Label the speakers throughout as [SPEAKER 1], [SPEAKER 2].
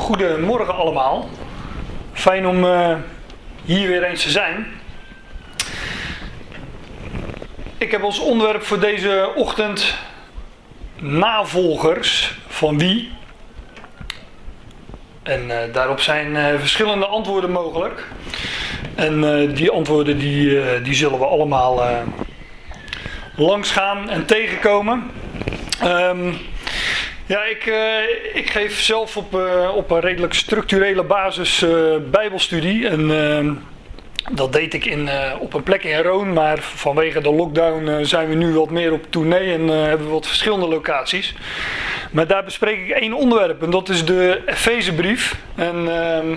[SPEAKER 1] Goedemorgen allemaal. Fijn om uh, hier weer eens te zijn. Ik heb als onderwerp voor deze ochtend navolgers van wie. En uh, daarop zijn uh, verschillende antwoorden mogelijk. En die antwoorden die, die zullen we allemaal langs gaan en tegenkomen. Um, ja, ik, uh, ik geef zelf op, uh, op een redelijk structurele basis uh, bijbelstudie. En dat deed ik in, op een plek in Roon, maar vanwege de lockdown zijn we nu wat meer op tournee en hebben we wat verschillende locaties. Maar daar bespreek ik één onderwerp en dat is de Efezebrief. En ehm,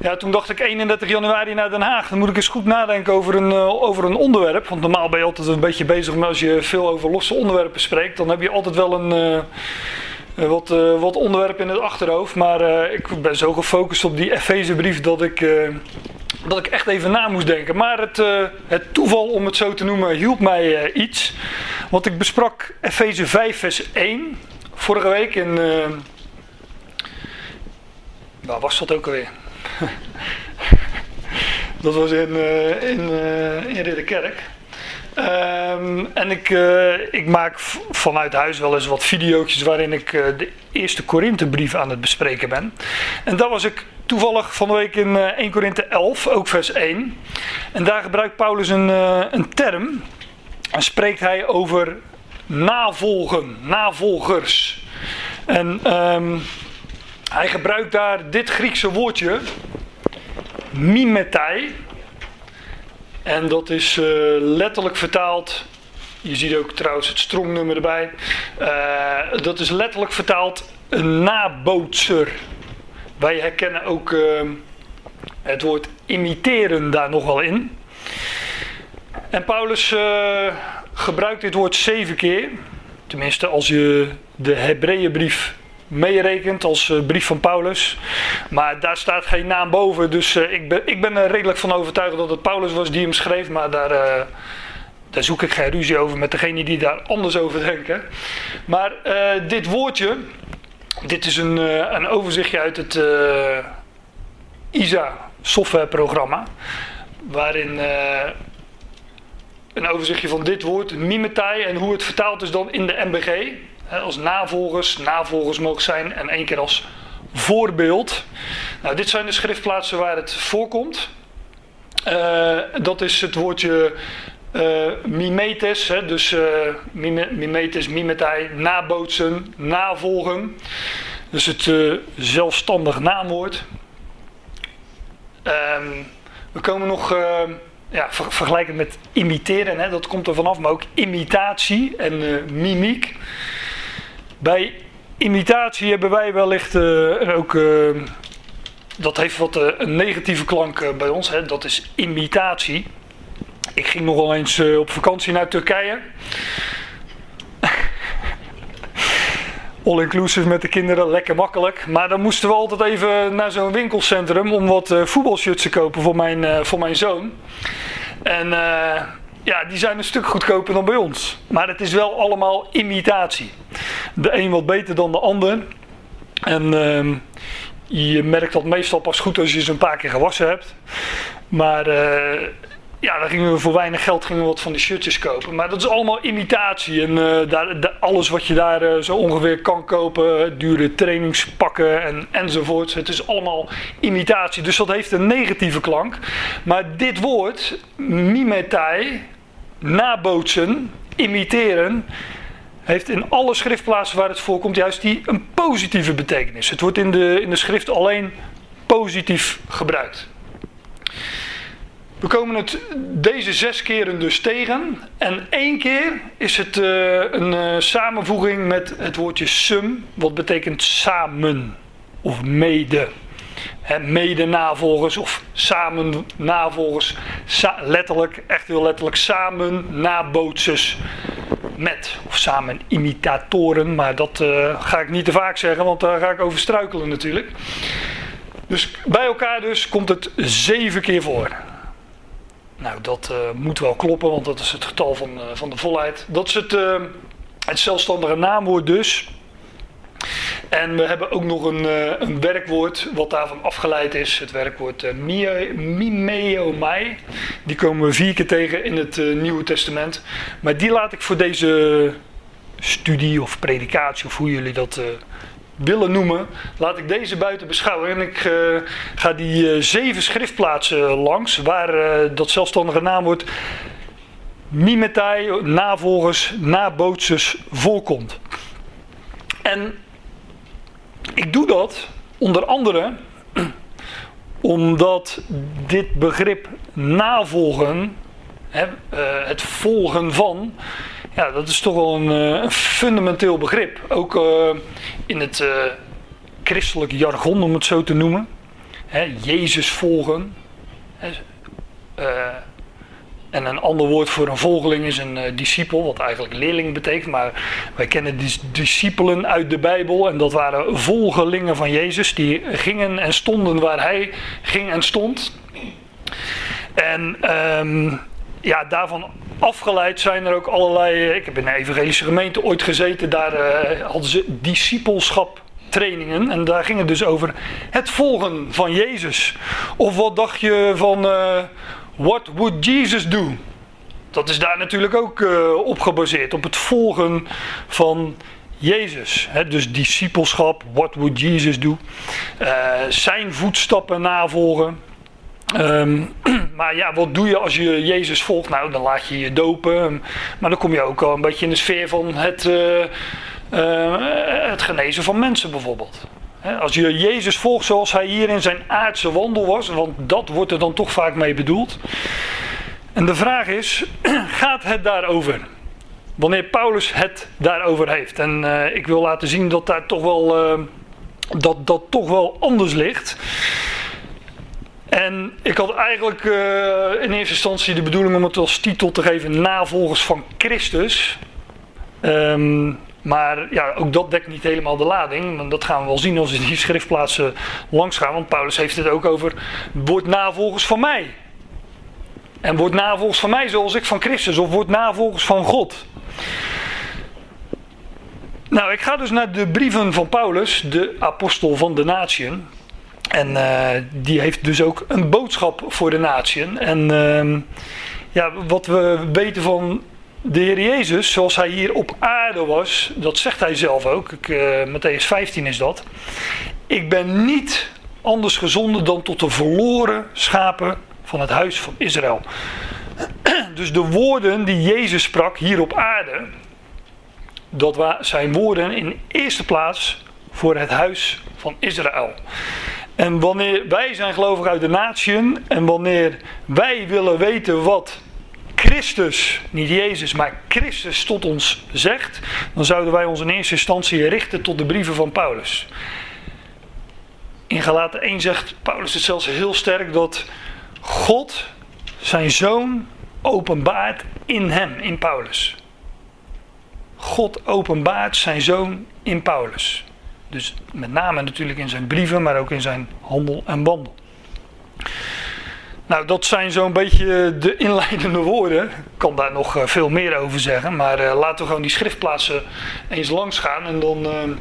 [SPEAKER 1] ja, toen dacht ik 31 januari naar Den Haag. Dan moet ik eens goed nadenken over een, uh, over een onderwerp. Want normaal ben je altijd een beetje bezig met als je veel over losse onderwerpen spreekt. Dan heb je altijd wel een, uh, wat, uh, wat onderwerp in het achterhoofd. Maar ik ben zo gefocust op die Efezebrief dat ik, dat ik echt even na moest denken. Maar het, het toeval, om het zo te noemen, hielp mij iets. Want ik besprak Efeze 5 vers 1 vorige week in... waar was dat ook alweer? dat was in, uh, in, uh, in Ridderkerk. Um, en ik, uh, ik maak vanuit huis wel eens wat video's waarin ik de eerste Korinthebrief aan het bespreken ben. En daar was ik toevallig van de week in 1 Korinthe 11, ook vers 1. En daar gebruikt Paulus een, een term. En spreekt hij over navolgen, navolgers. En um, hij gebruikt daar dit Griekse woordje, mimetai. En dat is uh, letterlijk vertaald. Je ziet ook trouwens het strongnummer erbij. Uh, dat is letterlijk vertaald een nabootser. Wij herkennen ook uh, het woord imiteren daar nog wel in. En Paulus gebruikt dit woord zeven keer. Tenminste, als je de Hebreeënbrief meerekent als uh, brief van Paulus. Maar daar staat geen naam boven. Dus uh, ik, ben, ik ben er redelijk van overtuigd dat het Paulus was die hem schreef. Maar daar, uh, daar zoek ik geen ruzie over met degene die daar anders over denken. Maar dit woordje. Dit is een, een overzichtje uit het ISA softwareprogramma. Waarin een overzichtje van dit woord, mimetai, en hoe het vertaald is dan in de MBG als navolgers, navolgers mogen zijn en één keer als voorbeeld. Nou, dit zijn de schriftplaatsen waar het voorkomt. Uh, dat is het woordje uh, mimetes, hè, dus uh, mimetes, mimetai, nabootsen, navolgen. Dus het zelfstandig naamwoord. Um, we komen nog ja, met imiteren, hè, dat komt er vanaf, maar ook imitatie en mimiek. Bij imitatie hebben wij wellicht uh, ook. Uh, dat heeft wat uh, een negatieve klank bij ons, hè? dat is imitatie. Ik ging nogal eens op vakantie naar Turkije. All inclusive met de kinderen, lekker makkelijk. Maar dan moesten we altijd even naar zo'n winkelcentrum om wat voetbalshirts te kopen voor mijn, voor mijn zoon. En ja, die zijn een stuk goedkoper dan bij ons. Maar het is wel allemaal imitatie. De een wat beter dan de ander. En uh, je merkt dat meestal pas goed als je ze een paar keer gewassen hebt. Maar uh, ja, dan gingen we voor weinig geld gingen we wat van die shirtjes kopen. Maar dat is allemaal imitatie. En uh, daar, de, alles wat je daar uh, zo ongeveer kan kopen, dure trainingspakken en, enzovoorts. Het is allemaal imitatie. Dus dat heeft een negatieve klank. Maar dit woord, mimetai, nabootsen, imiteren, heeft in alle schriftplaatsen waar het voorkomt juist die een positieve betekenis. Het wordt in de, in de schrift alleen positief gebruikt. We komen het deze zes keren dus tegen. En één keer is het uh, een uh, samenvoeging met het woordje sum, wat betekent samen of mede mede-navolgers of samen navolgers. Letterlijk, echt heel letterlijk, samen nabootsers met. Of samen imitatoren, maar dat uh, ga ik niet te vaak zeggen, want daar ga ik over struikelen natuurlijk. Dus bij elkaar dus komt het zeven keer voor. Nou, dat uh, moet wel kloppen, want dat is het getal van, uh, van de volheid. Dat is het, het zelfstandige naamwoord dus. En we hebben ook nog een, uh, een werkwoord wat daarvan afgeleid is. Het werkwoord uh, mimeomai. Die komen we vier keer tegen in het uh, Nieuwe Testament. Maar die laat ik voor deze studie of predikatie, of hoe jullie dat willen noemen, laat ik deze buiten beschouwen. En ik ga die zeven schriftplaatsen langs, waar dat zelfstandige naamwoord mimetai, navolgers, nabootsers voorkomt. En ik doe dat onder andere omdat dit begrip navolgen, hè, uh, het volgen van, ja, dat is toch wel een, een fundamenteel begrip. Ook uh, in het christelijk jargon, om het zo te noemen. Hè, Jezus volgen. Hè, en een ander woord voor een volgeling is een uh, discipel, wat eigenlijk leerling betekent. Maar wij kennen discipelen uit de Bijbel. En dat waren volgelingen van Jezus. Die gingen en stonden waar hij ging en stond. En um, ja, daarvan afgeleid zijn er ook allerlei. Ik heb in een evangelische gemeente ooit gezeten. Daar uh, hadden ze discipelschap trainingen. En daar ging het dus over het volgen van Jezus. Of wat dacht je van. What would Jesus do? Dat is daar natuurlijk ook uh, op gebaseerd, op het volgen van Jezus. Dus discipelschap, what would Jesus do? Uh, zijn voetstappen navolgen. Um, maar ja, wat doe je als je Jezus volgt? Nou, dan laat je je dopen. Maar dan kom je ook al een beetje in de sfeer van het, uh, het genezen van mensen bijvoorbeeld. Als je Jezus volgt zoals hij hier in zijn aardse wandel was, want dat wordt er dan toch vaak mee bedoeld. En de vraag is, gaat het daarover? Wanneer Paulus het daarover heeft. En uh, ik wil laten zien dat daar toch wel, uh, dat, dat toch wel anders ligt. En ik had eigenlijk uh, in eerste instantie de bedoeling om het als titel te geven: Navolgers van Christus. Um, maar ja, ook dat dekt niet helemaal de lading. Want dat gaan we wel zien als we die schriftplaatsen langs gaan. Want Paulus heeft het ook over: word navolgers van mij. En word navolgers van mij zoals ik van Christus. Of word navolgers van God. Nou, ik ga dus naar de brieven van Paulus, de apostel van de natieën. En uh, die heeft dus ook een boodschap voor de natieën. En uh, ja, wat we weten van de Heer Jezus, zoals hij hier op aarde was, dat zegt hij zelf ook, ik, uh, Matthäus 15 is dat. Ik ben niet anders gezonden dan tot de verloren schapen van het huis van Israël. Dus de woorden die Jezus sprak hier op aarde, dat zijn woorden in eerste plaats voor het huis van Israël. En wanneer wij zijn gelovig uit de natieën en wanneer wij willen weten wat Christus, niet Jezus, maar Christus tot ons zegt, dan zouden wij ons in eerste instantie richten tot de brieven van Paulus. In Galaten 1 zegt Paulus het zelfs heel sterk dat God zijn zoon openbaart in hem, in Paulus. God openbaart zijn zoon in Paulus. Dus met name natuurlijk in zijn brieven, maar ook in zijn handel en wandel. Nou, dat zijn zo'n beetje de inleidende woorden. Ik kan daar nog eh, veel meer over zeggen. Maar uh, laten we gewoon die schriftplaatsen eens langs gaan. En dan, uh,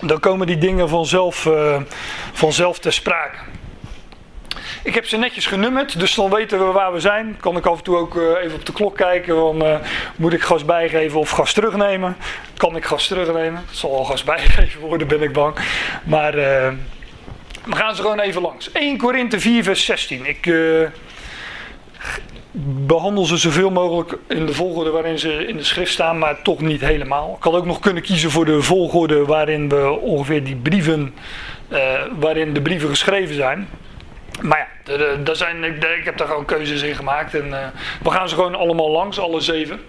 [SPEAKER 1] dan komen die dingen vanzelf, vanzelf ter sprake. Ik heb ze netjes genummerd, dus dan weten we waar we zijn. Kan ik af en toe ook even op de klok kijken. Moet ik gas bijgeven of gas terugnemen? Kan ik gas terugnemen? Het zal al gas bijgeven worden, ben ik bang. Maar we gaan ze gewoon even langs. 1 Korinthe 4, vers 16. Ik uh, behandel ze zoveel mogelijk in de volgorde waarin ze in de schrift staan, maar toch niet helemaal. Ik had ook nog kunnen kiezen voor de volgorde waarin we ongeveer die brieven, uh, waarin de brieven geschreven zijn. Maar ja, daar zijn, ik, heb daar gewoon keuzes in gemaakt en uh, we gaan ze gewoon allemaal langs, alle zeven.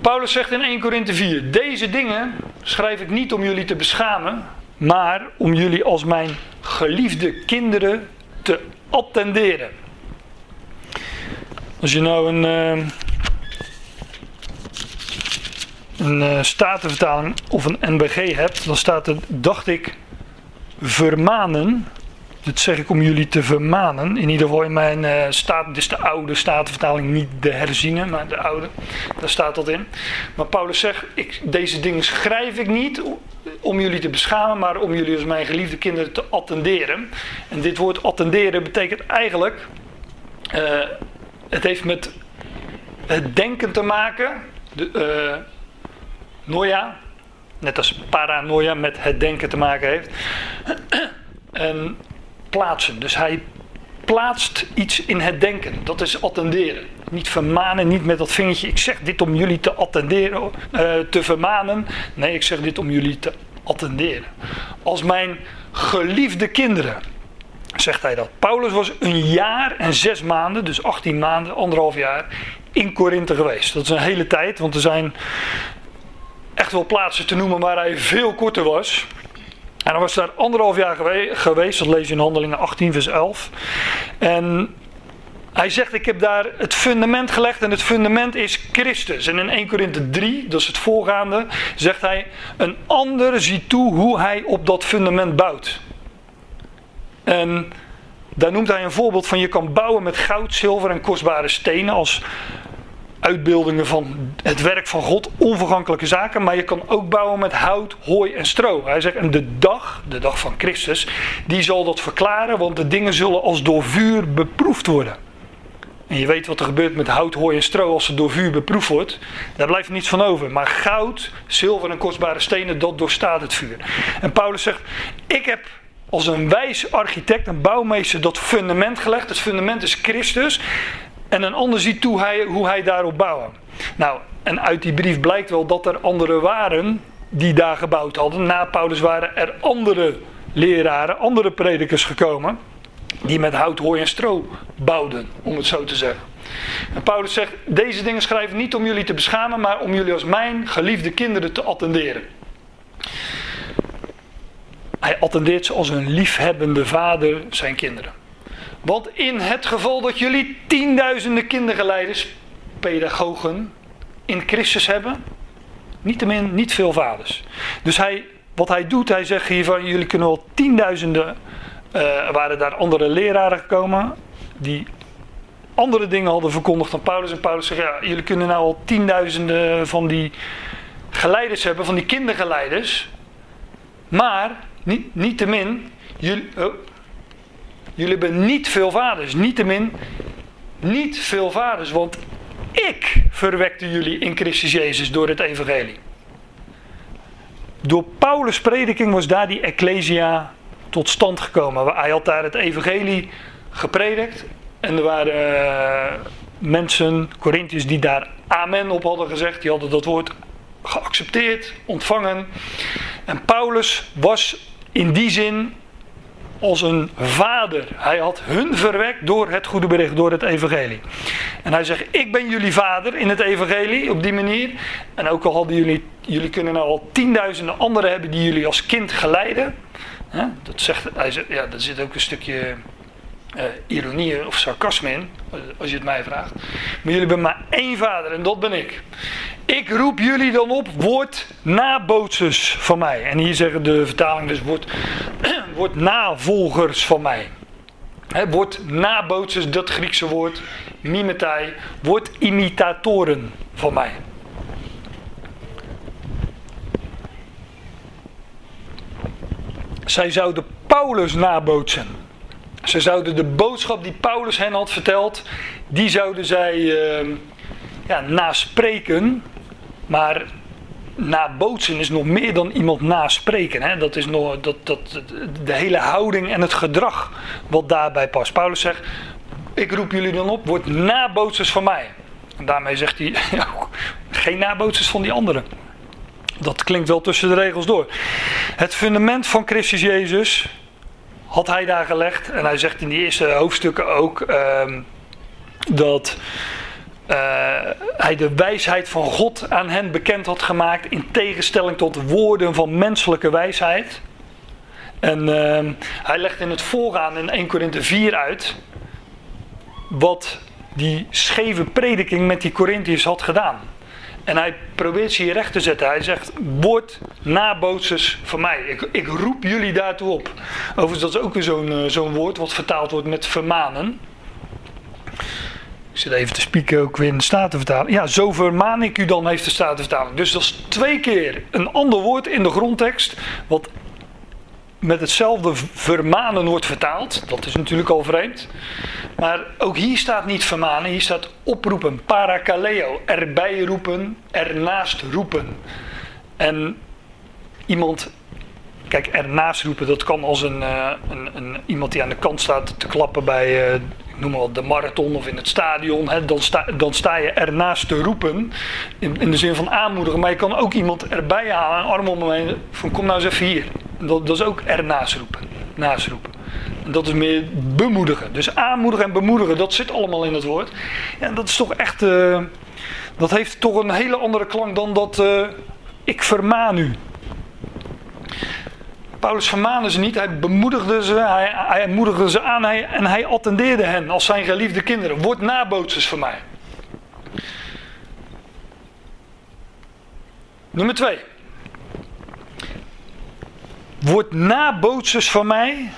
[SPEAKER 1] Paulus zegt in 1 Korinthe 4: Deze dingen schrijf ik niet om jullie te beschamen, maar om jullie als mijn geliefde kinderen te attenderen. Als je nou een, uh, een uh, statenvertaling of een NBG hebt, dan staat er, dacht ik, vermanen. Dat zeg ik om jullie te vermanen. In ieder geval in mijn uh, staat, dit is de oude statenvertaling, niet de herziene, maar de oude. Daar staat dat in. Maar Paulus zegt, ik, deze dingen schrijf ik niet om jullie te beschamen, maar om jullie als mijn geliefde kinderen te attenderen. En dit woord attenderen betekent eigenlijk, uh, het heeft met het denken te maken. De, uh, noia, net als paranoia met het denken te maken heeft. en plaatsen. Dus hij plaatst iets in het denken. Dat is attenderen. Niet vermanen, niet met dat vingertje. Ik zeg dit om jullie te attenderen, uh, te vermanen. Nee, ik zeg dit om jullie te attenderen. Als mijn geliefde kinderen, zegt hij dat. Paulus was een jaar en zes maanden, dus 18 maanden, anderhalf jaar, in Korinthe geweest. Dat is een hele tijd, want er zijn echt wel plaatsen te noemen waar hij veel korter was. En hij was daar anderhalf jaar geweest, dat lees je in Handelingen 18, vers 11. En hij zegt, ik heb daar het fundament gelegd en het fundament is Christus. En in 1 Korinthe 3, dat is het voorgaande, zegt hij, een ander ziet toe hoe hij op dat fundament bouwt. En daar noemt hij een voorbeeld van, je kan bouwen met goud, zilver en kostbare stenen als uitbeeldingen van het werk van God, onvergankelijke zaken. Maar je kan ook bouwen met hout, hooi en stro. Hij zegt, en de dag, de dag van Christus, die zal dat verklaren, want de dingen zullen als door vuur beproefd worden. En je weet wat er gebeurt met hout, hooi en stro als het door vuur beproefd wordt. Daar blijft niets van over. Maar goud, zilver en kostbare stenen, dat doorstaat het vuur. En Paulus zegt, ik heb als een wijs architect, een bouwmeester, dat fundament gelegd. Het fundament is Christus. En een ander ziet toe hoe hij daarop bouwen. Nou, en uit die brief blijkt wel dat er anderen waren die daar gebouwd hadden. Na Paulus waren er andere leraren, andere predikers gekomen. Die met hout, hooi en stro bouwden, om het zo te zeggen. En Paulus zegt: Deze dingen schrijven niet om jullie te beschamen, maar om jullie als mijn geliefde kinderen te attenderen. Hij attendeert ze als een liefhebbende vader zijn kinderen. Want in het geval dat jullie tienduizenden kindergeleiders, pedagogen in Christus hebben, niettemin niet veel vaders. Dus hij, wat hij doet, hij zegt hiervan, jullie kunnen wel tienduizenden, uh, waren daar andere leraren gekomen, die andere dingen hadden verkondigd dan Paulus. En Paulus zegt, ja, jullie kunnen nou al tienduizenden van die geleiders hebben, van die kindergeleiders. Maar, niet, niettemin, jullie... Oh, Jullie hebben niet veel vaders. Niettemin, niet veel vaders. Want ik verwekte jullie in Christus Jezus door het evangelie. Door Paulus' prediking was daar die ecclesia tot stand gekomen. Hij had daar het evangelie gepredikt. En er waren uh, mensen, Corinthiërs, die daar amen op hadden gezegd. Die hadden dat woord geaccepteerd, ontvangen. En Paulus was in die zin als een vader. Hij had hun verwekt door het goede bericht, door het evangelie. En hij zegt, ik ben jullie vader in het evangelie, op die manier. En ook al hadden jullie, jullie kunnen nou al tienduizenden anderen hebben die jullie als kind geleiden. Dat zegt, hij zegt, ja, daar zit ook een stukje uh, ironie of sarcasme in, als je het mij vraagt. Maar jullie hebben maar één vader en dat ben ik. Ik roep jullie dan op, word nabootsers van mij. En hier zeggen de vertaling dus, word, word navolgers van mij. He, word nabootsers, dat Griekse woord, mimetai, word imitatoren van mij. Zij zouden Paulus nabootsen. Ze zouden de boodschap die Paulus hen had verteld, die zouden zij uh, ja, naspreken. Maar nabootsen is nog meer dan iemand naspreken. Hè? Dat is nog dat, dat, de hele houding en het gedrag wat daarbij past. Paulus zegt, ik roep jullie dan op, word nabootsers van mij. En daarmee zegt hij, geen nabootsers van die anderen. Dat klinkt wel tussen de regels door. Het fundament van Christus Jezus had hij daar gelegd. En hij zegt in die eerste hoofdstukken ook ehm, dat uh, hij de wijsheid van God aan hen bekend had gemaakt. In tegenstelling tot woorden van menselijke wijsheid. En uh, hij legt in het voorgaan in 1 Korinthe 4 uit. Wat die scheve prediking met die Corinthiërs had gedaan. En hij probeert ze hier recht te zetten. Hij zegt: Word nabootsers van mij. Ik, ik roep jullie daartoe op. Overigens, dat is ook weer zo'n uh, zo'n woord wat vertaald wordt met vermanen. Ik zit even te spieken ook weer in de Statenvertaling. Ja, zo vermaan ik u dan, heeft de Statenvertaling. Dus dat is twee keer een ander woord in de grondtekst. Wat met hetzelfde vermanen wordt vertaald. Dat is natuurlijk al vreemd. Maar ook hier staat niet vermanen, hier staat oproepen. Parakaleo, erbij roepen, ernaast roepen. En iemand, kijk, ernaast roepen, dat kan als een, uh, een, een, iemand die aan de kant staat te klappen bij, uh, noem maar wat, de marathon of in het stadion. Hè, dan, sta, dan sta je ernaast te roepen, in, in, de zin van aanmoedigen. Maar je kan ook iemand erbij halen, een arm om me heen, van kom nou eens even hier. Dat, dat is ook ernaast roepen, naast roepen. En dat is meer bemoedigen. Dus aanmoedigen en bemoedigen, dat zit allemaal in het woord. Ja, dat is toch echt, uh, dat heeft toch een hele andere klank dan dat ik vermaan u. Paulus vermaande ze niet, hij bemoedigde ze, hij, hij moedigde ze aan en hij attendeerde hen als zijn geliefde kinderen. Word nabootsers van mij. Nummer 2. Word nabootsers van mij.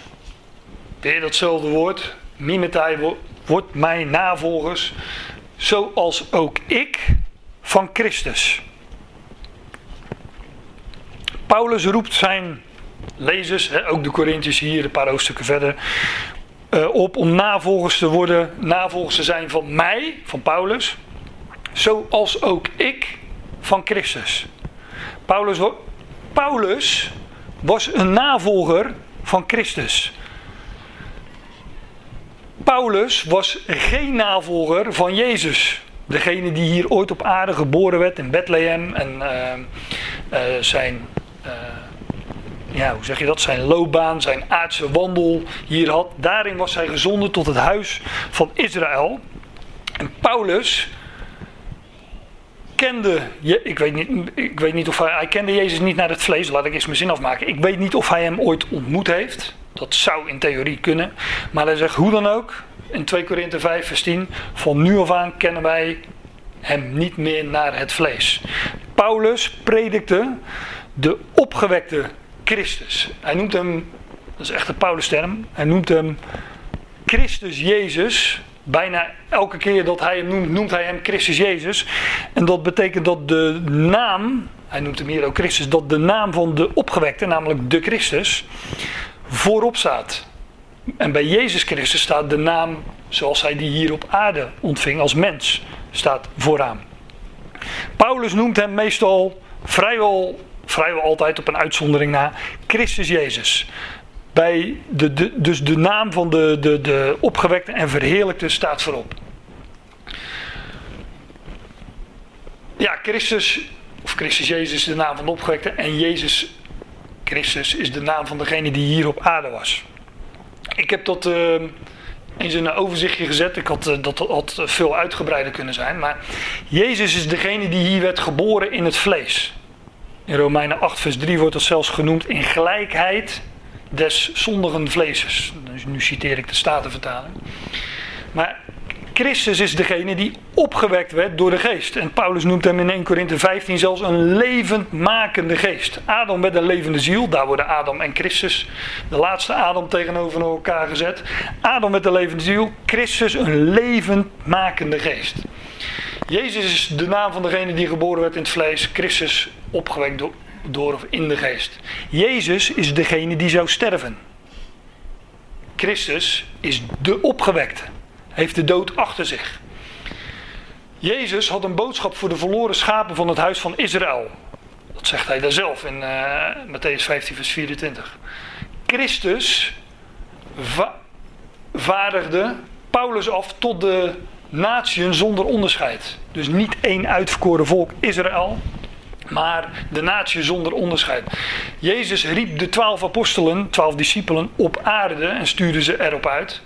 [SPEAKER 1] Weer datzelfde woord. Mimetai, word mijn navolgers. Zoals ook ik van Christus. Paulus roept zijn lezers, ook de Corinthiërs hier een paar hoofdstukken verder, eh, op om navolgers te worden, navolgers te zijn van mij, van Paulus, zoals ook ik van Christus. Paulus, Paulus was een navolger van Christus. Paulus was geen navolger van Jezus. Degene die hier ooit op aarde geboren werd in Bethlehem en uh, uh, zijn ja, hoe zeg je dat, zijn loopbaan, zijn aardse wandel hier had. Daarin was hij gezonden tot het huis van Israël. En Paulus kende, ik weet niet, ik weet niet of hij, hij kende Jezus niet naar het vlees, laat ik eens mijn zin afmaken. Ik weet niet of hij hem ooit ontmoet heeft. Dat zou in theorie kunnen. Maar hij zegt hoe dan ook, in 2 Korinthe 5 vers 10, van nu af aan kennen wij hem niet meer naar het vlees. Paulus predikte de opgewekte Christus. Hij noemt hem, dat is echt een Paulus-term, hij noemt hem Christus Jezus. Bijna elke keer dat hij hem noemt, noemt hij hem Christus Jezus. En dat betekent dat de naam, hij noemt hem hier ook Christus, dat de naam van de opgewekte, namelijk de Christus, voorop staat. En bij Jezus Christus staat de naam zoals hij die hier op aarde ontving als mens, staat vooraan. Paulus noemt hem meestal vrijwel vrijwel altijd op een uitzondering na, Christus Jezus. Bij de, dus de naam van de, de, de opgewekte en verheerlijkte staat voorop. Ja, Christus, of Christus Jezus is de naam van de opgewekte en Jezus Christus is de naam van degene die hier op aarde was. Ik heb dat uh, in een overzichtje gezet. Ik had, uh, dat had veel uitgebreider kunnen zijn. Maar Jezus is degene die hier werd geboren in het vlees. In Romeinen 8, vers 3 wordt dat zelfs genoemd in gelijkheid des zondigen vleeses. Dus nu citeer ik de Statenvertaling. Maar Christus is degene die opgewekt werd door de geest. En Paulus noemt hem in 1 Korinthe 15 zelfs een levendmakende geest. Adam werd een levende ziel. Daar worden Adam en Christus, de laatste Adam, tegenover elkaar gezet. Adam werd een levende ziel. Christus een levendmakende geest. Jezus is de naam van degene die geboren werd in het vlees. Christus opgewekt door, door of in de geest. Jezus is degene die zou sterven. Christus is de opgewekte. Heeft de dood achter zich. Jezus had een boodschap voor de verloren schapen van het huis van Israël. Dat zegt hij daar zelf in uh, Matthäus 15, vers 24. Christus va vaardigde Paulus af tot de natieën zonder onderscheid. Dus niet één uitverkoren volk Israël, maar de natie zonder onderscheid. Jezus riep de twaalf apostelen, twaalf discipelen op aarde en stuurde ze erop uit.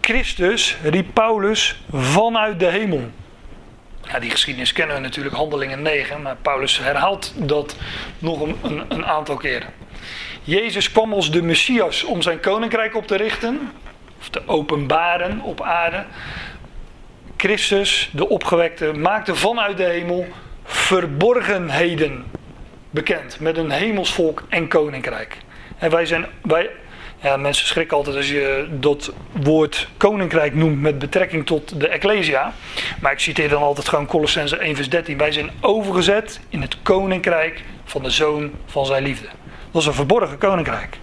[SPEAKER 1] Christus riep Paulus vanuit de hemel. Ja, die geschiedenis kennen we natuurlijk, handelingen 9, maar Paulus herhaalt dat nog een, een, een aantal keren. Jezus kwam als de Messias om zijn koninkrijk op te richten, of te openbaren op aarde. Christus, de opgewekte, maakte vanuit de hemel verborgenheden bekend met een hemelsvolk en koninkrijk. En wij zijn, wij, Ja, mensen schrikken altijd als je dat woord koninkrijk noemt met betrekking tot de Ecclesia. Maar ik citeer dan altijd gewoon Colossense 1 vers 13. Wij zijn overgezet in het koninkrijk van de zoon van zijn liefde. Dat is een verborgen koninkrijk.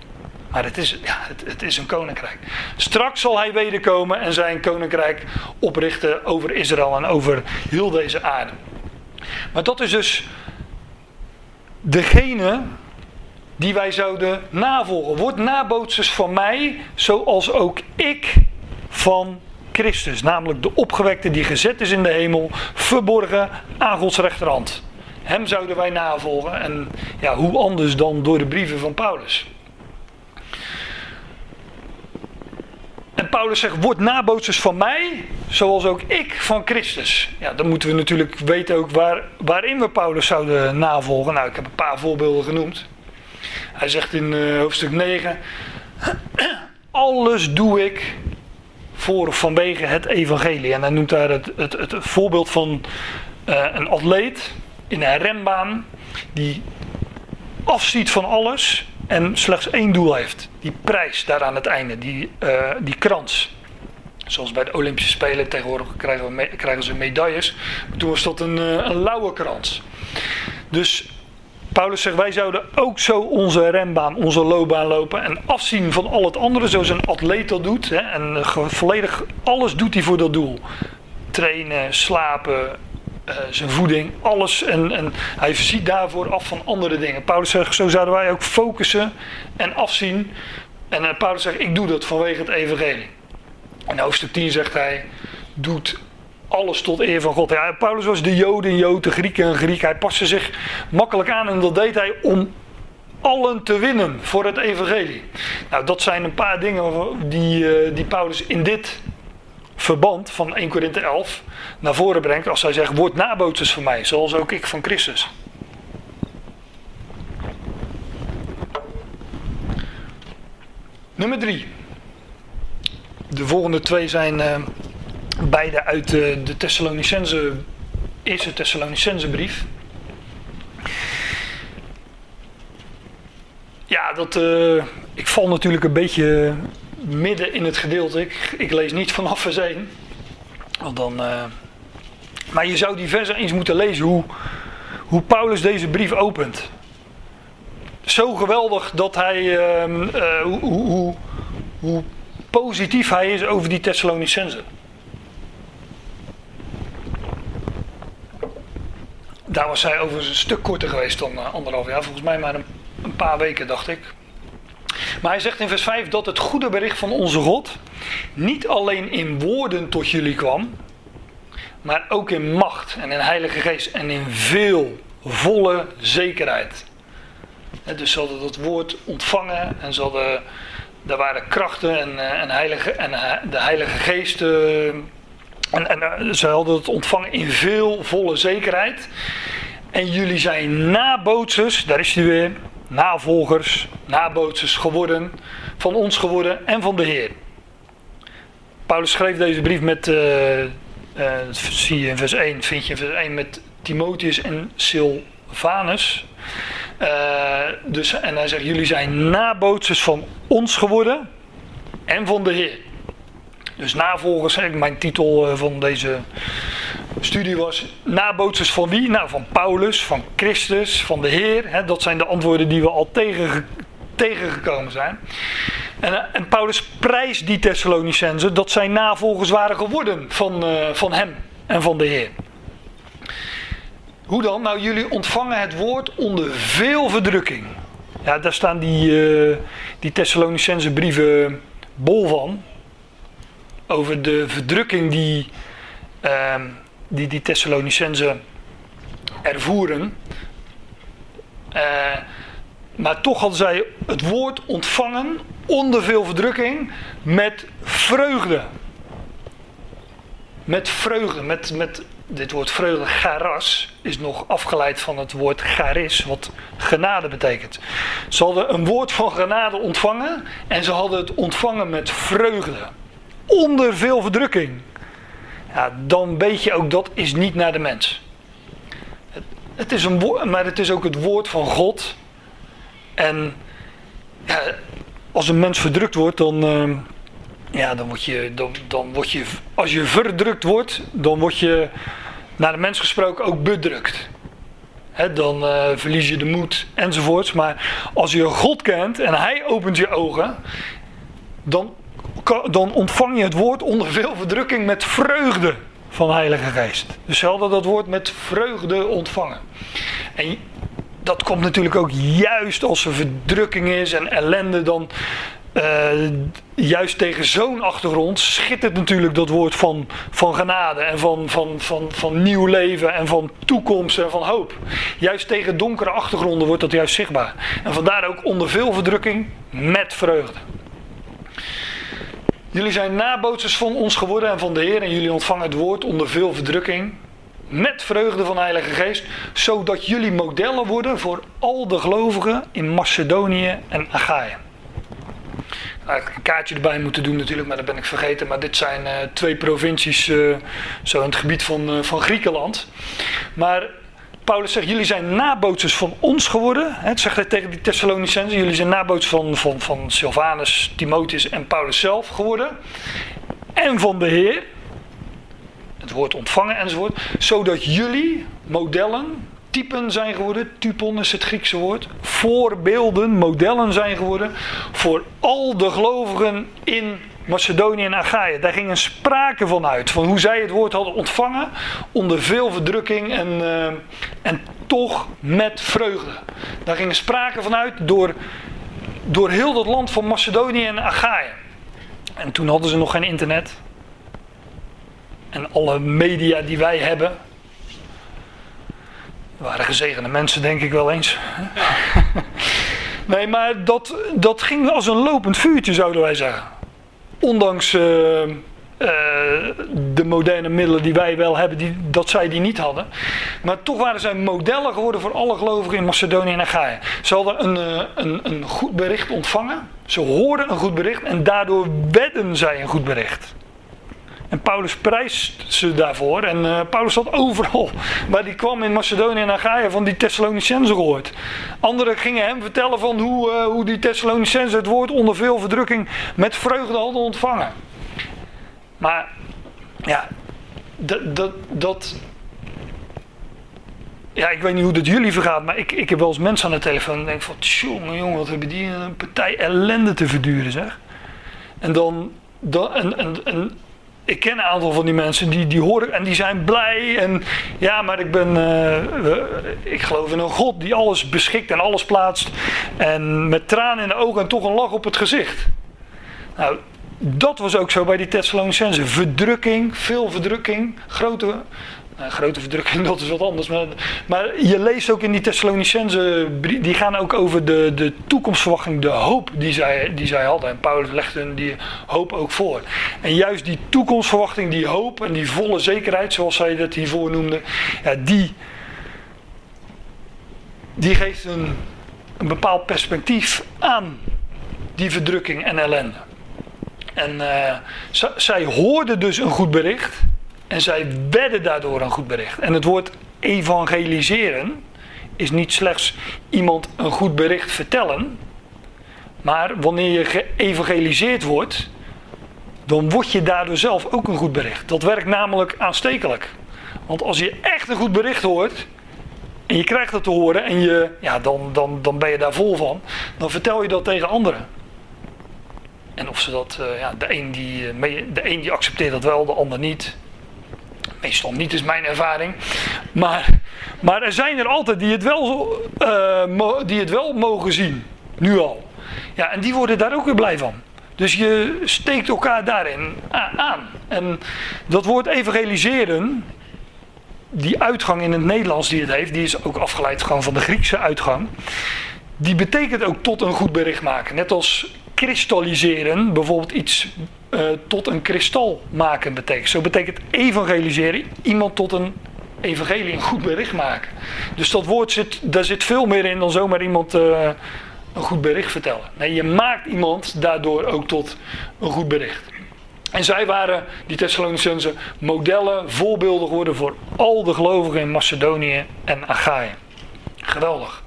[SPEAKER 1] Maar het is, ja, het, het, is een koninkrijk. Straks zal hij wederkomen en zijn koninkrijk oprichten over Israël en over heel deze aarde. Maar dat is dus degene die wij zouden navolgen. Word nabootsers van mij, zoals ook ik van Christus. Namelijk de opgewekte die gezet is in de hemel, verborgen aan Gods rechterhand. Hem zouden wij navolgen. En ja, hoe anders dan door de brieven van Paulus. En Paulus zegt, word nabootsers van mij, zoals ook ik van Christus. Ja, dan moeten we natuurlijk weten ook waar, waarin we Paulus zouden navolgen. Nou, ik heb een paar voorbeelden genoemd. Hij zegt in uh, hoofdstuk 9, alles doe ik voor of vanwege het evangelie. En hij noemt daar het, het, het voorbeeld van uh, een atleet in een renbaan die afziet van alles en slechts één doel heeft. Die prijs daar aan het einde, die, uh, die krans. Zoals bij de Olympische Spelen tegenwoordig krijgen, we krijgen ze medailles. Toen was dat een, uh, een lauwe krans. Dus Paulus zegt, wij zouden ook zo onze renbaan, onze loopbaan lopen en afzien van al het andere, zoals een atleet dat doet. Hè, en volledig alles doet hij voor dat doel. Trainen, slapen, uh, zijn voeding, alles. En, en hij ziet daarvoor af van andere dingen. Paulus zegt, zo zouden wij ook focussen en afzien. En uh, Paulus zegt, ik doe dat vanwege het evangelie. In hoofdstuk 10 zegt hij, doet alles tot eer van God. Ja, Paulus was de Joden Jood, de Grieken een Griek. Hij paste zich makkelijk aan en dat deed hij om allen te winnen voor het evangelie. Nou, dat zijn een paar dingen die, uh, die Paulus in dit verband van 1 Korinthe 11 naar voren brengt als hij zegt: Word nabootsers van mij, zoals ook ik van Christus. Nummer 3. De volgende twee zijn uh, beide uit de, de Thessalonicense, eerste Thessalonicense brief. Ja, dat, uh, ik val natuurlijk een beetje midden in het gedeelte. Ik, ik lees niet vanaf vers 1. Want dan, uh, maar je zou die versen eens moeten lezen hoe, hoe Paulus deze brief opent. Zo geweldig dat hij, uh, uh, hoe, hoe, hoe, positief hij is over die Thessalonicenzen. Daar was hij overigens een stuk korter geweest dan anderhalf jaar. Volgens mij maar een paar weken, dacht ik. Maar hij zegt in vers 5 dat het goede bericht van onze God niet alleen in woorden tot jullie kwam, maar ook in macht en in heilige geest en in veel volle zekerheid. Dus ze hadden dat woord ontvangen en ze hadden, er waren krachten en, eh, en, heilige, en eh, de heilige geest. Eh, en, en ze hadden het ontvangen in veel volle zekerheid. En jullie zijn nabootsers, daar is hij weer, navolgers, nabootsers geworden, van ons geworden en van de Heer. Paulus schreef deze brief met, uh, dat zie je in vers 1, vind je in vers 1 met Timotheus en Silvanus. Uh, dus, en hij zegt, jullie zijn nabootsers van ons geworden en van de Heer. Dus navolgers, mijn titel van deze studie was nabootsers van wie? Nou, van Paulus, van Christus, van de Heer. Hè, dat zijn de antwoorden die we al tegen, tegengekomen zijn. En, eh, en, Paulus prijst die Thessalonicenzen dat zij navolgers waren geworden van, uh, van hem en van de Heer. Hoe dan? Nou, jullie ontvangen het woord onder veel verdrukking. Ja, daar staan die, uh, die Thessalonicense brieven bol van. Over de verdrukking die, uh, die die Thessalonicenzen ervoeren. Uh, maar toch hadden zij het woord ontvangen onder veel verdrukking met vreugde. Met vreugde, met, met dit woord vreugde, garas, is nog afgeleid van het woord charis, wat genade betekent. Ze hadden een woord van genade ontvangen en ze hadden het ontvangen met vreugde. Onder veel verdrukking ja, dan weet je ook dat is niet naar de mens. Het, het is een woord, maar het is ook het woord van God. En ja, als een mens verdrukt wordt, dan, uh, ja, dan word je, dan, dan word je, als je verdrukt wordt, dan word je, naar de mens gesproken, ook bedrukt. He, dan uh, verlies je de moed enzovoorts. Maar als je God kent en Hij opent je ogen, dan, dan ontvang je het woord onder veel verdrukking met vreugde van de Heilige Geest. Dus ze dat woord met vreugde ontvangen. En dat komt natuurlijk ook juist als er verdrukking is en ellende, dan uh, juist tegen zo'n achtergrond schittert natuurlijk dat woord van, van genade en van, van, van, van nieuw leven en van toekomst en van hoop. Juist tegen donkere achtergronden wordt dat juist zichtbaar. En vandaar ook onder veel verdrukking met vreugde. Jullie zijn nabootsers van ons geworden en van de Heer en jullie ontvangen het woord onder veel verdrukking met vreugde van de Heilige Geest, zodat jullie modellen worden voor al de gelovigen in Macedonië en Achaia. Eigenlijk een kaartje erbij moeten doen natuurlijk, maar dat ben ik vergeten. Maar dit zijn uh, twee provincies uh, zo in het gebied van, uh, van Griekenland. Maar Paulus zegt, jullie zijn nabootsers van ons geworden. Het zegt hij tegen die Thessalonicenzen. Jullie zijn nabootsers van, van, van Silvanus, Timotheus en Paulus zelf geworden. En van de Heer. Het woord ontvangen enzovoort. Zodat jullie modellen, typen zijn geworden. Typon is het Griekse woord. Voorbeelden, modellen zijn geworden. Voor al de gelovigen in Macedonië en Achaia. Daar ging een sprake van uit. Van hoe zij het woord hadden ontvangen. Onder veel verdrukking en, uh, en toch met vreugde. Daar ging een sprake van uit door, door heel dat land van Macedonië en Achaia. En toen hadden ze nog geen internet. En alle media die wij hebben. waren gezegende mensen, denk ik wel eens. nee, maar dat, dat ging als een lopend vuurtje, zouden wij zeggen ondanks uh, uh, de moderne middelen die wij wel hebben, die, dat zij die niet hadden. Maar toch waren zij modellen geworden voor alle gelovigen in Macedonië en Achaia. Ze hadden een, uh, een, een goed bericht ontvangen. Ze hoorden een goed bericht en daardoor werden zij een goed bericht. En Paulus prijst ze daarvoor. En uh, Paulus zat overal. Maar die kwam in Macedonië en Achaia van die Thessalonicenzen gehoord. Anderen gingen hem vertellen van hoe, uh, hoe die Thessalonicenzen het woord onder veel verdrukking met vreugde hadden ontvangen. Maar ja, dat, ja, ik weet niet hoe dat jullie vergaat, maar ik, ik heb wel eens mensen aan de telefoon en denk van, jongen, jongen, wat hebben die een partij ellende te verduren, zeg. En dan, dan en, en ik ken een aantal van die mensen die, die horen en die zijn blij. En ja, maar ik ben. Uh, ik geloof in een God die alles beschikt en alles plaatst. En met tranen in de ogen en toch een lach op het gezicht. Nou, dat was ook zo bij die Thessalonicenzen. Verdrukking, veel verdrukking, grote nou, grote verdrukking, dat is wat anders. Maar, maar je leest ook in die Thessalonicense, die gaan ook over de, de toekomstverwachting, de hoop die zij, die zij hadden. En Paulus legt hun die hoop ook voor. En juist die toekomstverwachting, die hoop en die volle zekerheid, zoals zij dat hiervoor noemde, ja, die, die geeft een, een bepaald perspectief aan die verdrukking en ellende. En uh, zij hoorden dus een goed bericht. En zij werden daardoor een goed bericht. En het woord evangeliseren is niet slechts iemand een goed bericht vertellen. Maar wanneer je geëvangeliseerd wordt, dan word je daardoor zelf ook een goed bericht. Dat werkt namelijk aanstekelijk. Want als je echt een goed bericht hoort, en je krijgt het te horen en je, ja, dan, dan, dan ben je daar vol van, dan vertel je dat tegen anderen. En of ze dat, uh, ja, de een, die, eh, de een die accepteert dat wel, de ander niet. Meestal niet, is mijn ervaring. Maar, maar er zijn er altijd die het, wel, uh, die het wel mogen zien. Nu al. Ja, en die worden daar ook weer blij van. Dus je steekt elkaar daarin aan. En dat woord evangeliseren, die uitgang in het Nederlands die het heeft, die is ook afgeleid gewoon van de Griekse uitgang. Die betekent ook tot een goed bericht maken. Net als kristalliseren, bijvoorbeeld iets uh, tot een kristal maken betekent. Zo betekent evangeliseren iemand tot een evangelie, een goed bericht maken. Dus dat woord zit, daar zit veel meer in dan zomaar iemand uh, een goed bericht vertellen. Nee, je maakt iemand daardoor ook tot een goed bericht. En zij waren, die Thessalonicenzen, modellen, voorbeelden geworden voor al de gelovigen in Macedonië en Achaia. Geweldig.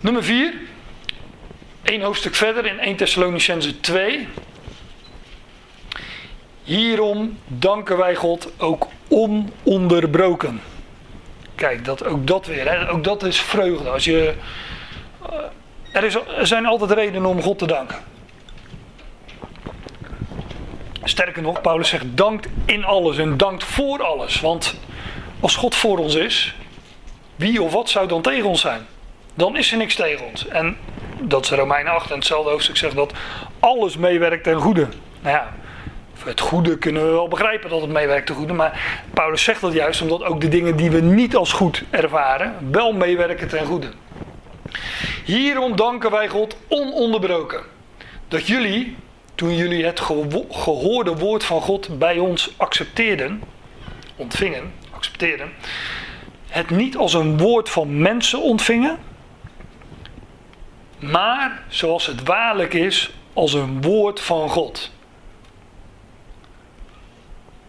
[SPEAKER 1] Nummer 4 Eén hoofdstuk verder in 1 Thessalonicense 2. Hierom danken wij God ook ononderbroken. Kijk, dat, ook dat weer. Ook dat is vreugde. Als je, eh, er, is, er zijn altijd redenen om God te danken. Sterker nog, Paulus zegt dankt in alles en dankt voor alles. Want als God voor ons is, wie of wat zou dan tegen ons zijn? Dan is er niks tegen ons. En dat is Romeinen 8 en hetzelfde hoofdstuk zegt dat alles meewerkt ten goede. Nou ja, het goede kunnen we wel begrijpen dat het meewerkt ten goede. Maar Paulus zegt dat juist omdat ook de dingen die we niet als goed ervaren, wel meewerken ten goede. Hierom danken wij God ononderbroken. Dat jullie, toen jullie het gehoorde woord van God bij ons accepteerden, ontvingen, accepteerden, het niet als een woord van mensen ontvingen, maar zoals het waarlijk is, als een woord van God.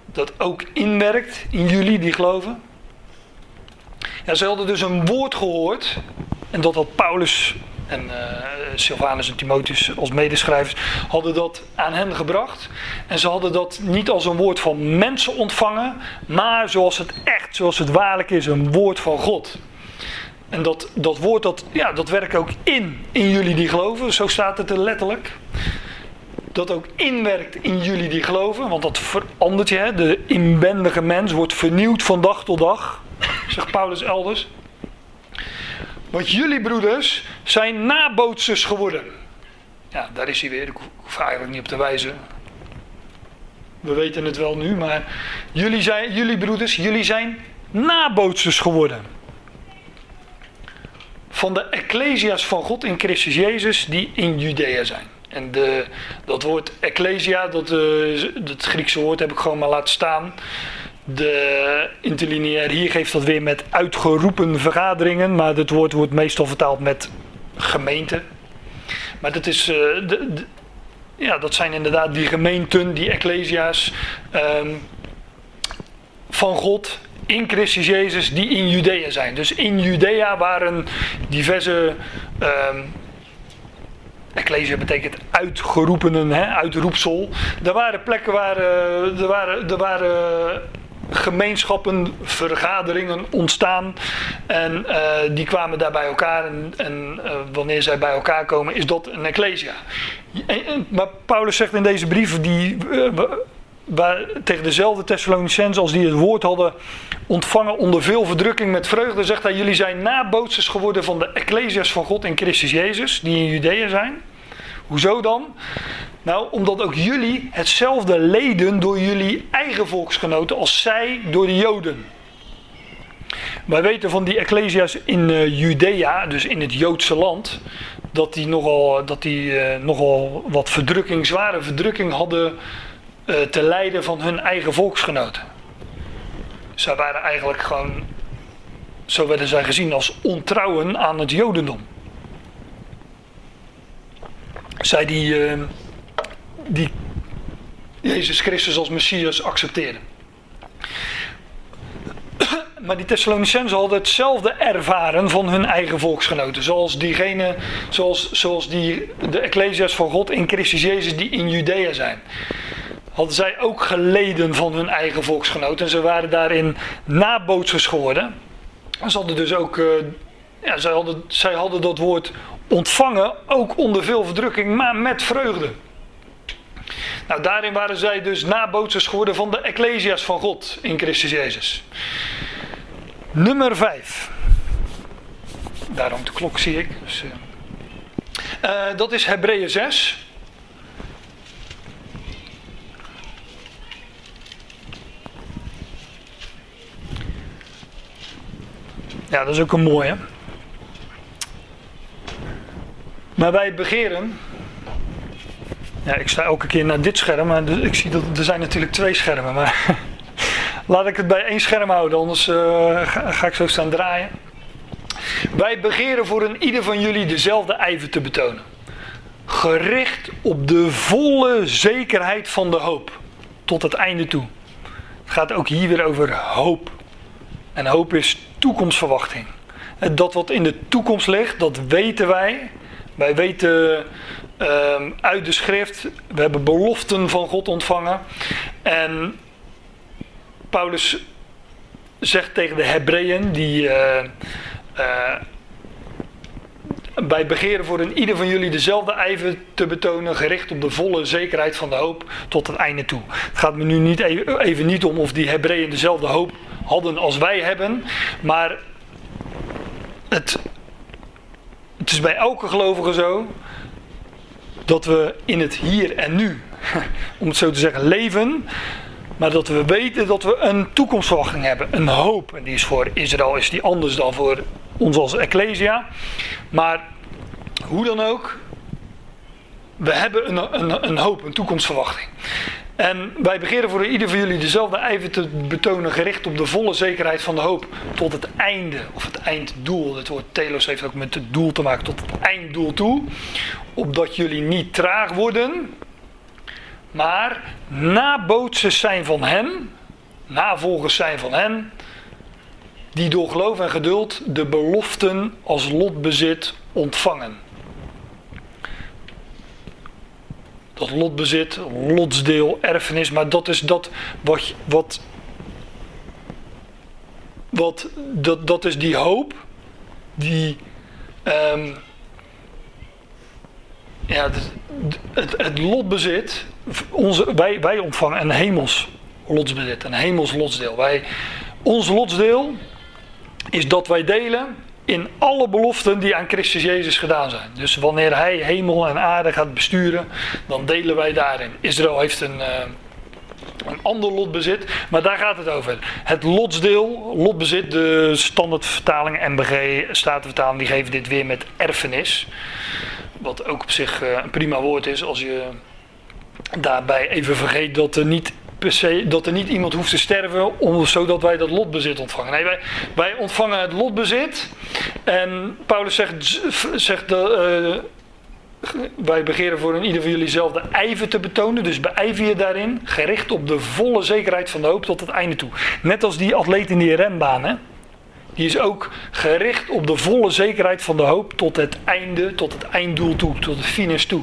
[SPEAKER 1] Dat ook inwerkt in jullie die geloven. Ja, ze hadden dus een woord gehoord. En dat had Paulus en uh, Silvanus en Timotheus als medeschrijvers hadden dat aan hen gebracht. En ze hadden dat niet als een woord van mensen ontvangen, maar zoals het echt, zoals het waarlijk is, een woord van God. En dat, dat woord, dat, ja, dat werkt ook in, in jullie die geloven. Zo staat het er letterlijk. Dat ook inwerkt in jullie die geloven. Want dat verandert je. Hè? De inwendige mens wordt vernieuwd van dag tot dag. Zegt Paulus elders. Want jullie broeders zijn nabootsers geworden. Ja, daar is hij weer. Ik hoef eigenlijk niet op te wijzen. We weten het wel nu, maar jullie, zijn, jullie broeders, jullie zijn nabootsers geworden van de ecclesia's van God in Christus Jezus die in Judea zijn. En de, dat woord ecclesia, dat, uh, Griekse woord heb ik gewoon maar laten staan. De interlineair hier geeft dat weer met uitgeroepen vergaderingen, maar het woord wordt meestal vertaald met gemeente. Maar dat, is, uh, de, ja, dat zijn inderdaad die gemeenten, die ecclesia's um, van God in Christus Jezus die in Judea zijn. Dus in Judea waren diverse. Um, Ecclesia betekent uitgeroepenen, hè, uitroepsel. Er waren plekken waar uh, er waren, er waren gemeenschappen, vergaderingen ontstaan. En uh, die kwamen daar bij elkaar. En, en uh, wanneer zij bij elkaar komen, is dat een ecclesia. Maar Paulus zegt in deze brief, die tegen dezelfde Thessalonicenzen als die het woord hadden ontvangen onder veel verdrukking met vreugde, zegt hij: Jullie zijn nabootsers geworden van de Ecclesias van God in Christus Jezus, die in Judea zijn. Hoezo dan? Nou, omdat ook jullie hetzelfde leden door jullie eigen volksgenoten als zij door de Joden. Wij weten van die Ecclesia's in uh, Judea, dus in het Joodse land, dat die nogal, dat die, uh, nogal wat verdrukking, zware verdrukking hadden te lijden van hun eigen volksgenoten. Zij waren eigenlijk gewoon, zo werden zij gezien als ontrouwen aan het Jodendom. Zij die, uh, die Jezus Christus als Messias accepteerden. Maar die Thessalonicenzen hadden hetzelfde ervaren van hun eigen volksgenoten. Zoals diegene, zoals, zoals die, de Ecclesia's van God in Christus Jezus die in Judea zijn hadden zij ook geleden van hun eigen volksgenoten. En ze waren daarin nabootsers geworden. En ze hadden dus ook, uh, ja, zij hadden, zij hadden dat woord ontvangen, ook onder veel verdrukking, maar met vreugde. Nou, daarin waren zij dus nabootsers geworden van de Ecclesia's van God in Christus Jezus. Nummer 5. Daarom de klok zie ik. Dus, uh, uh, dat is Hebreeën 6. Ja, dat is ook een mooie. Maar wij begeren. Ja, ik sta elke keer naar dit scherm, maar ik zie dat er zijn natuurlijk twee schermen. Maar laat ik het bij één scherm houden, anders uh, ga, ga, ik zo staan draaien. Wij begeren voor een ieder van jullie dezelfde ijver te betonen. Gericht op de volle zekerheid van de hoop. Tot het einde toe. Het gaat ook hier weer over hoop. En hoop is toekomstverwachting. Dat wat in de toekomst ligt, dat weten wij. Wij weten ehm, uit de schrift, we hebben beloften van God ontvangen. En Paulus zegt tegen de Hebreeën, die uh, uh, bij begeren voor een ieder van jullie dezelfde ijver te betonen, gericht op de volle zekerheid van de hoop tot het einde toe. Het gaat me nu niet even, even niet om of die Hebreeën dezelfde hoop hadden als wij hebben, maar het, het is bij elke gelovige zo dat we in het hier en nu, om het zo te zeggen, leven. Maar dat we weten dat we een toekomstverwachting hebben, een hoop. En die is voor Israël is die anders dan voor ons als Ecclesia. Maar hoe dan ook, we hebben een, een, een hoop, een toekomstverwachting. En wij begeren voor ieder van jullie dezelfde ijver te betonen, gericht op de volle zekerheid van de hoop. Tot het einde, of het einddoel. Het woord telos heeft ook met het doel te maken, tot het einddoel toe. Opdat jullie niet traag worden, maar nabootsers zijn van hen, navolgers zijn van hen, die door geloof en geduld de beloften als lotbezit ontvangen. Dat lotbezit, lotsdeel, erfenis, maar dat is dat wat, wat, wat dat, dat is die hoop, die, um, ja, het, het, het lotbezit, onze, wij, wij ontvangen een hemels lotsbezit, een hemels lotsdeel. Wij, ons lotsdeel is dat wij delen in alle beloften die aan Christus Jezus gedaan zijn. Dus wanneer Hij hemel en aarde gaat besturen, dan delen wij daarin. Israël heeft een, uh, een ander lotbezit, maar daar gaat het over. Het lotsdeel, lotbezit, de standaardvertaling, MBG, Statenvertaling, die geven dit weer met erfenis. Wat ook op zich uh, een prima woord is als je daarbij even vergeet dat er niet per se dat er niet iemand hoeft te sterven om, zodat wij dat lotbezit ontvangen. Nee, wij, wij ontvangen het lotbezit. En Paulus zegt, zegt uh, wij begeren voor ieder van jullie zelf de ijver te betonen. Dus beijver je daarin, gericht op de volle zekerheid van de hoop tot het einde toe. Net als die atleet in die renbaan. Hè? Die is ook gericht op de volle zekerheid van de hoop tot het einde, tot het einddoel toe, tot het finish toe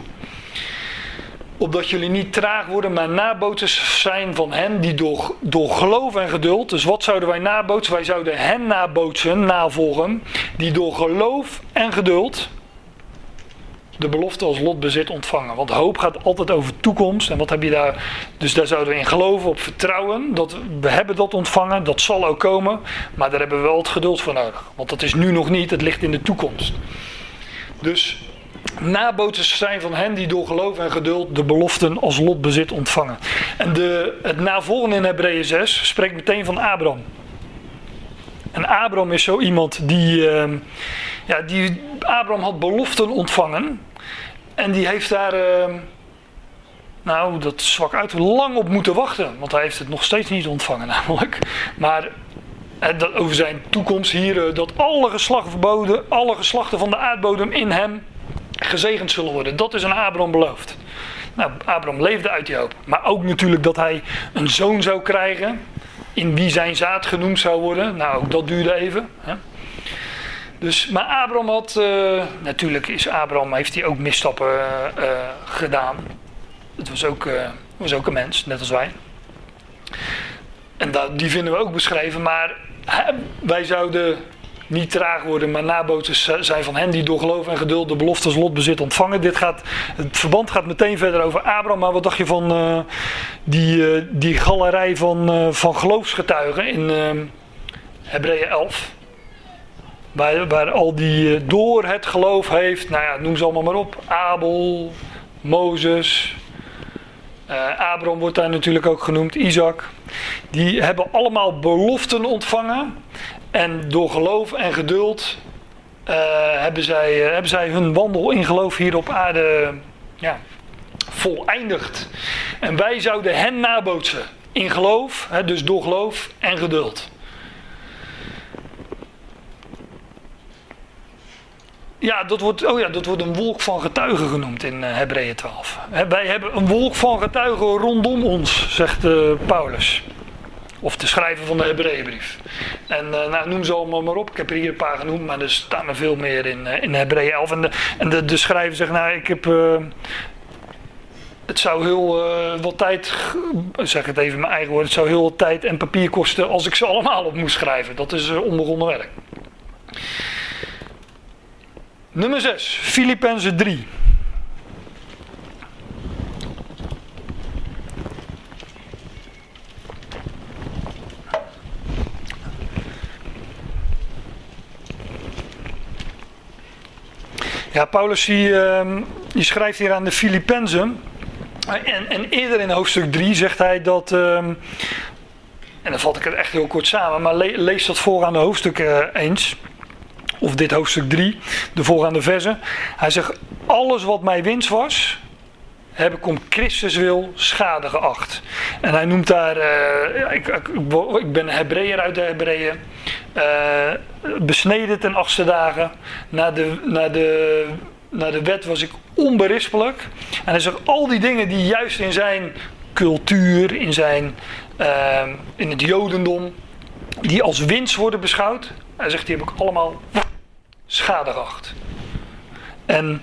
[SPEAKER 1] opdat jullie niet traag worden, maar nabootsers zijn van hen die door, door geloof en geduld. Dus wat zouden wij nabootsen? Wij zouden hen nabootsen, navolgen, die door geloof en geduld de belofte als lotbezit ontvangen. Want hoop gaat altijd over toekomst. En wat heb je daar? Dus daar zouden we in geloven, op vertrouwen. Dat we hebben dat ontvangen, dat zal ook komen. Maar daar hebben we wel het geduld voor nodig. Want dat is nu nog niet, het ligt in de toekomst. Dus nabootsers zijn van hen die door geloof en geduld de beloften als lotbezit ontvangen. En de, het navolgende in Hebreeën 6 spreekt meteen van Abraham. En Abraham is zo iemand die, uh, ja, die Abraham had beloften ontvangen. En die heeft daar, uh, nou dat zwak uit, lang op moeten wachten. Want hij heeft het nog steeds niet ontvangen namelijk. Maar dat over zijn toekomst hier, eh, dat alle geslachten, alle geslachten van de aardbodem in hem gezegend zullen worden. Dat is aan Abraham beloofd. Nou, Abraham leefde uit die hoop. Maar ook natuurlijk dat hij een zoon zou krijgen. In wie zijn zaad genoemd zou worden. Nou, ook dat duurde even. Hè. Dus, maar Abraham had, uh, natuurlijk is Abraham, heeft hij ook misstappen uh, uh, gedaan. Het was ook, was ook een mens, net als wij. En dat, die vinden we ook beschreven, maar wij zouden niet traag worden, maar nabootsers zijn van hen die door geloof en geduld de beloftes lotbezit ontvangen. Dit gaat, het verband gaat meteen verder over Abraham, maar wat dacht je van uh, die, uh, die galerij van, uh, van geloofsgetuigen in Hebreeën 11? Waar, waar al die door het geloof heeft, nou ja, noem ze allemaal maar op. Abel, Mozes, Abraham wordt daar natuurlijk ook genoemd, Isaac. Die hebben allemaal beloften ontvangen. En door geloof en geduld uh, hebben, zij, uh, hebben zij hun wandel in geloof hier op aarde ja, voleindigd. En wij zouden hen nabootsen in geloof, hè, dus door geloof en geduld. Ja, dat wordt, oh ja, dat wordt een wolk van getuigen genoemd in uh, Hebreeën 12. wij hebben een wolk van getuigen rondom ons, zegt Paulus. Of de schrijver van de Hebreeënbrief. En uh, nou, noem ze allemaal maar op. Ik heb er hier een paar genoemd, maar er staan er veel meer in, uh, in Hebreeën 11. En de, en de, de schrijver zegt, nou, ik heb... Uh, het zou heel wat tijd, zeg het even in mijn eigen woorden, het zou heel wat tijd en papier kosten als ik ze allemaal op moest schrijven. Dat is onbegonnen werk. Nummer 6, Filippenzen 3. Ja, Paulus die schrijft hier aan de Filippenzen. En, en, eerder in hoofdstuk 3 zegt hij dat. Uh, en dan vat ik het echt heel kort samen, maar le lees dat voorgaande hoofdstuk uh, eens. Of dit hoofdstuk 3, de voorgaande versen. Hij zegt: Alles wat mij winst was, heb ik om Christus wil schade geacht. En hij noemt daar, uh, ik, ik, ik, ben Hebreeër uit de Hebreeën, uh, besneden ten achtste dagen. Na de, na, de, na de wet was ik onberispelijk. En hij zegt al die dingen die juist in zijn cultuur, in, zijn, uh, in het jodendom, die als winst worden beschouwd. Hij zegt die heb ik allemaal schade geacht. En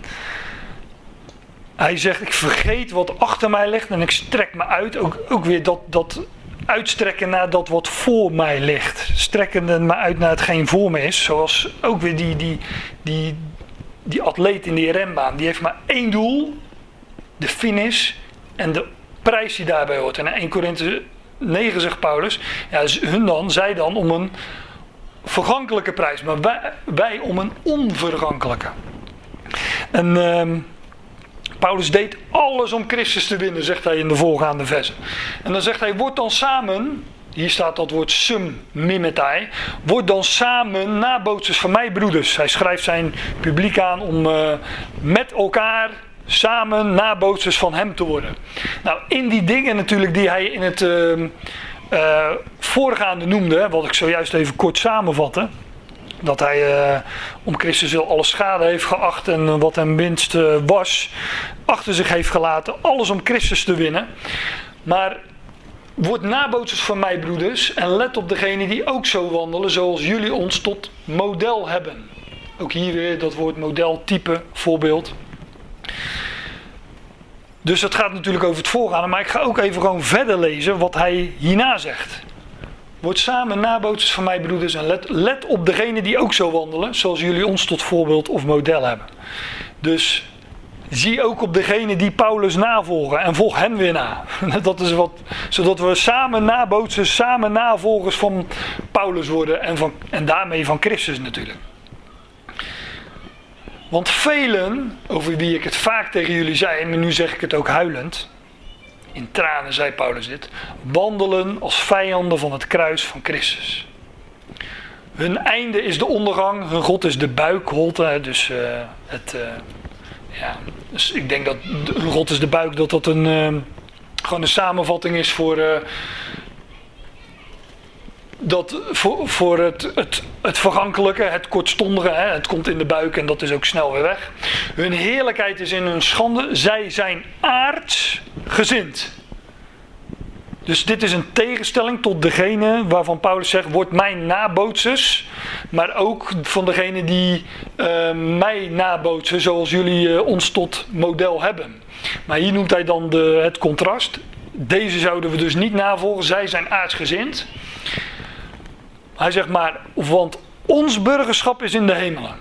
[SPEAKER 1] hij zegt, ik vergeet wat achter mij ligt en ik strek me uit. Ook, ook weer dat, dat uitstrekken naar dat wat voor mij ligt. Strekkende me uit naar hetgeen voor me is. Zoals ook weer die, die, die, die atleet in die rembaan. Die heeft maar één doel. De finish en de prijs die daarbij hoort. En in 1 Korinthe 9 zegt Paulus. Ja, hun dan, zij dan om een vergankelijke prijs. Maar wij, wij om een onvergankelijke. En... Uh, Paulus deed alles om Christus te winnen, zegt hij in de voorgaande versen. En dan zegt hij, word dan samen, hier staat dat woord sum mimetai, word dan samen nabootsers van mij broeders. Hij schrijft zijn publiek aan om uh, met elkaar samen nabootsers van hem te worden. Nou, in die dingen natuurlijk die hij in het uh, uh, voorgaande noemde, wat ik zojuist even kort samenvatte dat hij uh, om Christus wil alle schade heeft geacht en wat hem winst uh, was, achter zich heeft gelaten. Alles om Christus te winnen. Maar word nabootsers van mij, broeders, en let op degenen die ook zo wandelen, zoals jullie ons tot model hebben. Ook hier weer dat woord model, type, voorbeeld. Dus het gaat natuurlijk over het voorgaande, maar ik ga ook even gewoon verder lezen wat hij hierna zegt. Word samen nabootsers van mij, broeders, en let, let op degene die ook zo wandelen, zoals jullie ons tot voorbeeld of model hebben. Dus zie ook op degene die Paulus navolgen en volg hen weer na. Dat is wat, zodat we samen nabootsers, samen navolgers van Paulus worden en, van, en daarmee van Christus natuurlijk. Want velen, over wie ik het vaak tegen jullie zei, maar nu zeg ik het ook huilend, in tranen zei Paulus dit, wandelen als vijanden van het kruis van Christus. Hun einde is de ondergang, hun God is de buikholte, dus uh, het, uh, ja, dus ik denk dat hun God is de buik, dat dat een, uh, gewoon een samenvatting is voor dat voor, voor het, het, het vergankelijke, het kortstondige, hè, het komt in de buik en dat is ook snel weer weg. Hun heerlijkheid is in hun schande. Zij zijn aards gezind. Dus dit is een tegenstelling tot degene waarvan Paulus zegt: Word mijn nabootsers. Maar ook van degene die uh, mij nabootsen, zoals jullie uh, ons tot model hebben. Maar hier noemt hij dan de, het contrast. Deze zouden we dus niet navolgen, zij zijn aardsgezind. Hij zegt maar, want ons burgerschap is in de hemelen.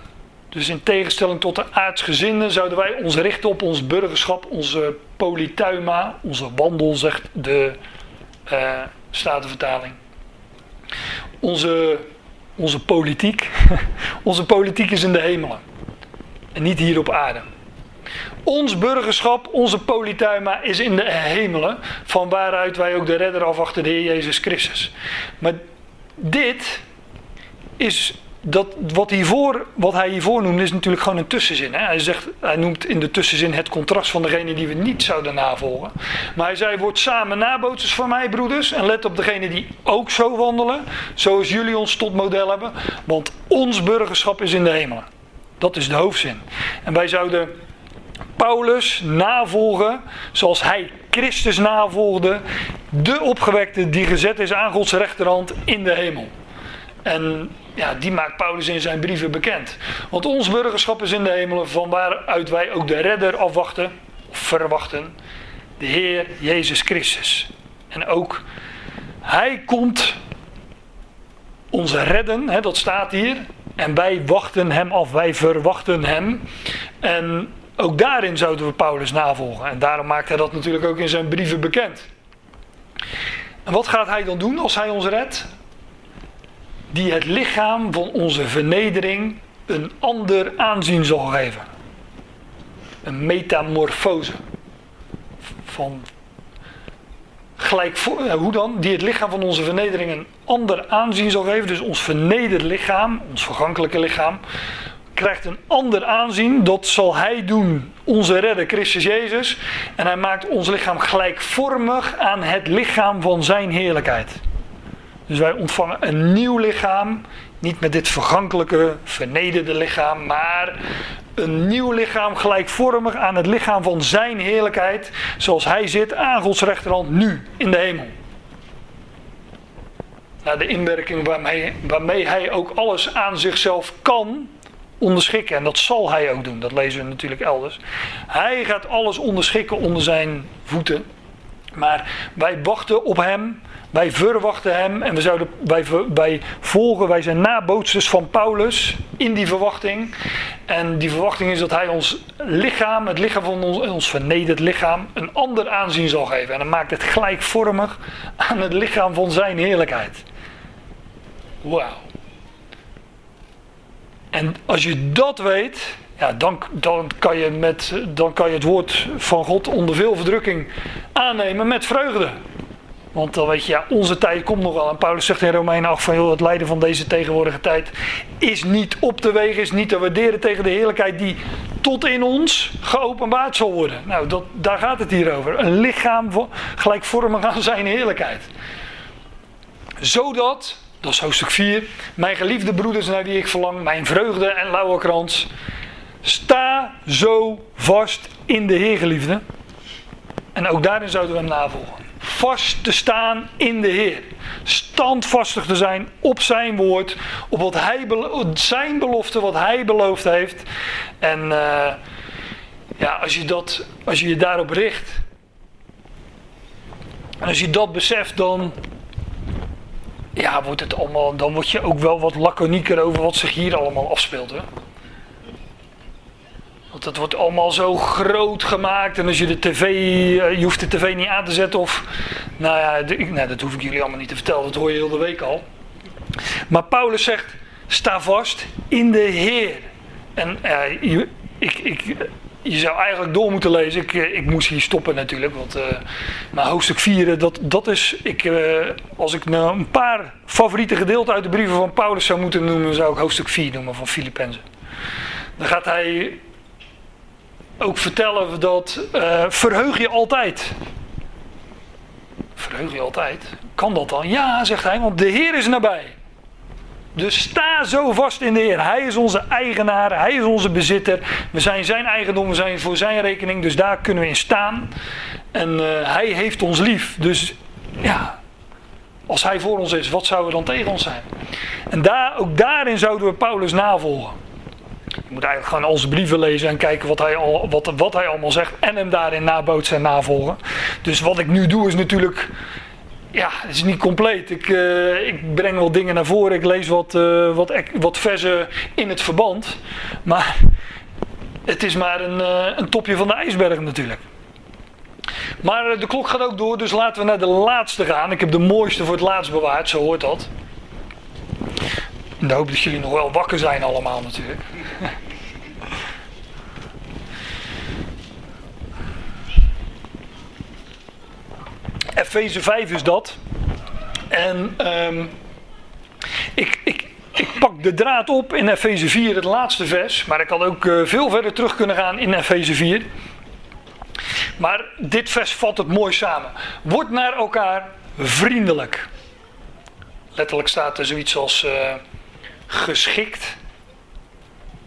[SPEAKER 1] Dus in tegenstelling tot de aardsgezinden zouden wij ons richten op ons burgerschap, onze polytuima, onze wandel, zegt de uh, Statenvertaling. Onze, onze politiek, onze politiek is in de hemelen en niet hier op aarde. Ons burgerschap, onze polytuima is in de hemelen, van waaruit wij ook de redder afwachten, de Heer Jezus Christus. Maar dit is dat wat, hiervoor, wat hij hiervoor noemt, is natuurlijk gewoon een tussenzin. Hè? Hij, zegt, hij noemt in de tussenzin het contrast van degene die we niet zouden navolgen. Maar hij zei: Word samen nabootsers van mij, broeders. En let op degene die ook zo wandelen. Zoals jullie ons tot model hebben. Want ons burgerschap is in de hemelen. Dat is de hoofdzin. En wij zouden Paulus navolgen zoals hij Christus navolgde, de opgewekte die gezet is aan Gods rechterhand in de hemel. En ja, die maakt Paulus in zijn brieven bekend. Want ons burgerschap is in de hemelen, van waaruit wij ook de redder afwachten, of verwachten, de Heer Jezus Christus. En ook Hij komt ons redden, hè, dat staat hier. En wij wachten Hem af, wij verwachten Hem. En ook daarin zouden we Paulus navolgen. En daarom maakt hij dat natuurlijk ook in zijn brieven bekend. En wat gaat hij dan doen als hij ons redt? Die het lichaam van onze vernedering een ander aanzien zal geven. Een metamorfose. Van gelijk, eh, hoe dan? Die het lichaam van onze vernedering een ander aanzien zal geven. Dus ons vernederd lichaam, ons vergankelijke lichaam, krijgt een ander aanzien. Dat zal hij doen, onze redder Christus Jezus. En hij maakt ons lichaam gelijkvormig aan het lichaam van zijn heerlijkheid. Dus wij ontvangen een nieuw lichaam. Niet met dit vergankelijke, vernederde lichaam, maar een nieuw lichaam gelijkvormig aan het lichaam van zijn heerlijkheid. Zoals hij zit aan Gods rechterhand nu in de hemel. Naar de inwerking waarmee, waarmee hij ook alles aan zichzelf kan onderschikken. En dat zal hij ook doen. Dat lezen we natuurlijk elders. Hij gaat alles onderschikken onder zijn voeten. Maar wij wachten op hem. Wij verwachten hem. En we zouden, wij, wij volgen, wij zijn nabootsters van Paulus in die verwachting. En die verwachting is dat hij ons lichaam, het lichaam van ons, ons vernederd lichaam, een ander aanzien zal geven. En dan maakt het gelijkvormig aan het lichaam van zijn heerlijkheid. Wauw. En als je dat weet, ja, dan, dan, kan je met, dan kan je het woord van God onder veel verdrukking aannemen met vreugde. Want dan weet je, ja, onze tijd komt nog wel. En Paulus zegt in Romeinen 8 van, joh, het lijden van deze tegenwoordige tijd is niet op te wegen, is niet te waarderen tegen de heerlijkheid die tot in ons geopenbaard zal worden. Nou, dat, daar gaat het hier over. Een lichaam gelijkvormig aan zijn heerlijkheid. Zodat dat is hoofdstuk 4. Mijn geliefde broeders naar wie ik verlang, mijn vreugde en lauwe krans. Sta zo vast in de Heer, geliefde. En ook daarin zouden we hem navolgen. Vast te staan in de Heer. Standvastig te zijn op zijn woord. Op wat hij, zijn belofte, wat hij beloofd heeft. En uh, ja, als je, dat, als je je daarop richt. En als je dat beseft, dan ja, wordt het allemaal, dan word je ook wel wat laconieker over wat zich hier allemaal afspeelt. Hè? Want het wordt allemaal zo groot gemaakt. En als je de tv, eh, je hoeft de tv niet aan te zetten of... Nou ja, nou, dat hoef ik jullie allemaal niet te vertellen. Dat hoor je heel de week al. Maar Paulus zegt, sta vast in de Heer. En uh, ik, ik, je zou eigenlijk door moeten lezen. Ik, eh, ik moest hier stoppen natuurlijk. Want, uh, maar hoofdstuk 4, dat, dat is. Ik, als ik nou een paar favoriete gedeelten uit de brieven van Paulus zou moeten noemen, zou ik hoofdstuk 4 noemen van Filippenzen. Dan gaat hij ook vertellen dat. Uh, verheug je altijd. Verheug je altijd? Kan dat dan? Ja, zegt hij, want de Heer is nabij. Dus sta zo vast in de Heer. Hij is onze eigenaar, hij is onze bezitter. We zijn zijn eigendom, we zijn voor zijn rekening, dus daar kunnen we in staan. En uh, hij heeft ons lief. Dus ja, als hij voor ons is, wat zou er dan tegen ons zijn? En daar, ook daarin zouden we Paulus navolgen. Je moet eigenlijk gewoon onze brieven lezen en kijken wat hij, al, wat, wat hij allemaal zegt. En hem daarin nabootsen en navolgen. Dus wat ik nu doe is natuurlijk ja, het is niet compleet. Ik, uh, ik breng wel dingen naar voren. Ik lees wat, uh, wat, wat versen in het verband. Maar het is maar een, uh, een topje van de ijsberg natuurlijk. Maar de klok gaat ook door, dus laten we naar de laatste gaan. Ik heb de mooiste voor het laatst bewaard, zo hoort dat. En dan hoop dat jullie nog wel wakker zijn allemaal natuurlijk. Efeze 5 is dat. En um, ik, ik, ik pak de draad op in Efeze 4, het laatste vers. Maar ik had ook uh, veel verder terug kunnen gaan in Efeze 4. Maar dit vers vat het mooi samen. Word naar elkaar vriendelijk. Letterlijk staat er zoiets als uh, geschikt.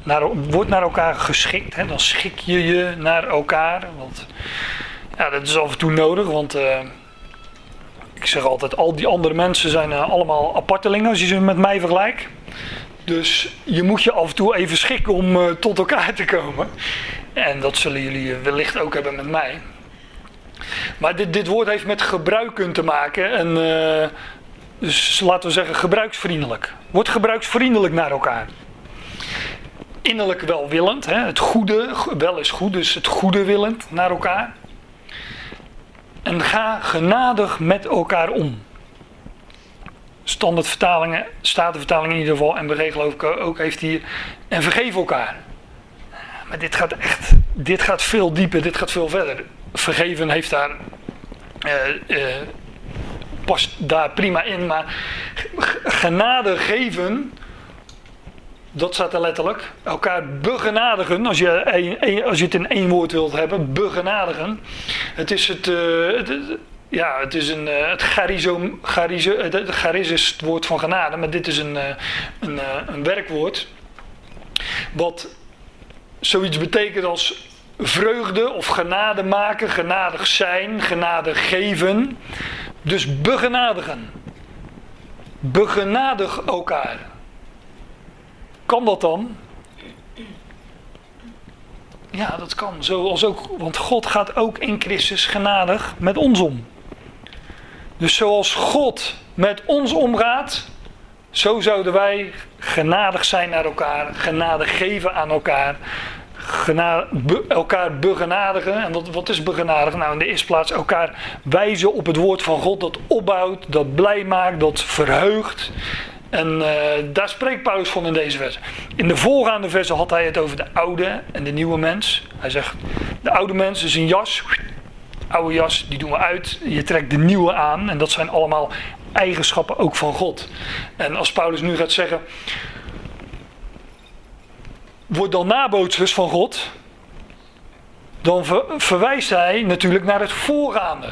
[SPEAKER 1] naar, wordt naar elkaar geschikt. Hè? Dan schik je je naar elkaar. Want ja, dat is af en toe nodig, want uh, ik zeg altijd, al die andere mensen zijn uh, allemaal apartelingen als je ze met mij vergelijkt. Dus je moet je af en toe even schikken om uh, tot elkaar te komen. En dat zullen jullie wellicht ook hebben met mij. Maar dit, dit woord heeft met gebruiken te maken. En, dus laten we zeggen gebruiksvriendelijk. Word gebruiksvriendelijk naar elkaar. Innerlijk welwillend. Hè? Het goede, wel is goed, dus het goede willend naar elkaar. En ga genadig met elkaar om. Standaardvertalingen, statenvertalingen in ieder geval, en geloof ik ook, heeft hier. En vergeef elkaar. Maar dit gaat echt, dit gaat veel dieper, dit gaat veel verder. Vergeven heeft daar, uh, uh, past daar prima in, maar genade geven dat staat er letterlijk. Elkaar begenadigen, als je, als je het in één woord wilt hebben, begenadigen. Het is het, het ja, het is een, uh, het charizo, charizo, het charis is het woord van genade, maar dit is een, uh, een, een werkwoord. Wat zoiets betekent als vreugde of genade maken, genadig zijn, genade geven. Dus begenadigen. Begenadig elkaar. Kan dat dan? Ja, dat kan. Zoals ook, want God gaat ook in Christus genadig met ons om. Dus zoals God met ons omgaat, zo zouden wij genadig zijn naar elkaar, genade geven aan elkaar, elkaar begenadigen. En wat, wat is begenadigen? Nou, in de eerste plaats elkaar wijzen op het woord van God dat opbouwt, dat blij maakt, dat verheugt. En uh, daar spreekt Paulus van in deze vers. In de voorgaande versen had hij het over de oude en de nieuwe mens. Hij zegt, de oude mens is een jas. Oude jas, die doen we uit. Je trekt de nieuwe aan. En dat zijn allemaal eigenschappen ook van God. En als Paulus nu gaat zeggen... Word dan nabootsers van God. Dan verwijst hij natuurlijk naar het voorgaande.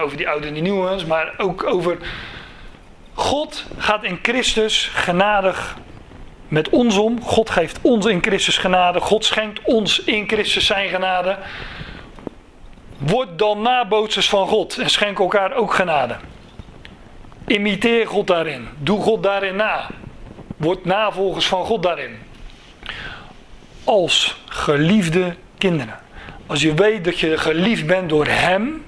[SPEAKER 1] Over die oude en die nieuwe mens. Maar ook over God gaat in Christus genadig met ons om. God geeft ons in Christus genade. God schenkt ons in Christus zijn genade. Word dan nabootsers van God en schenk elkaar ook genade. Imiteer God daarin. Doe God daarin na. Word navolgers van God daarin. Als geliefde kinderen. Als je weet dat je geliefd bent door Hem,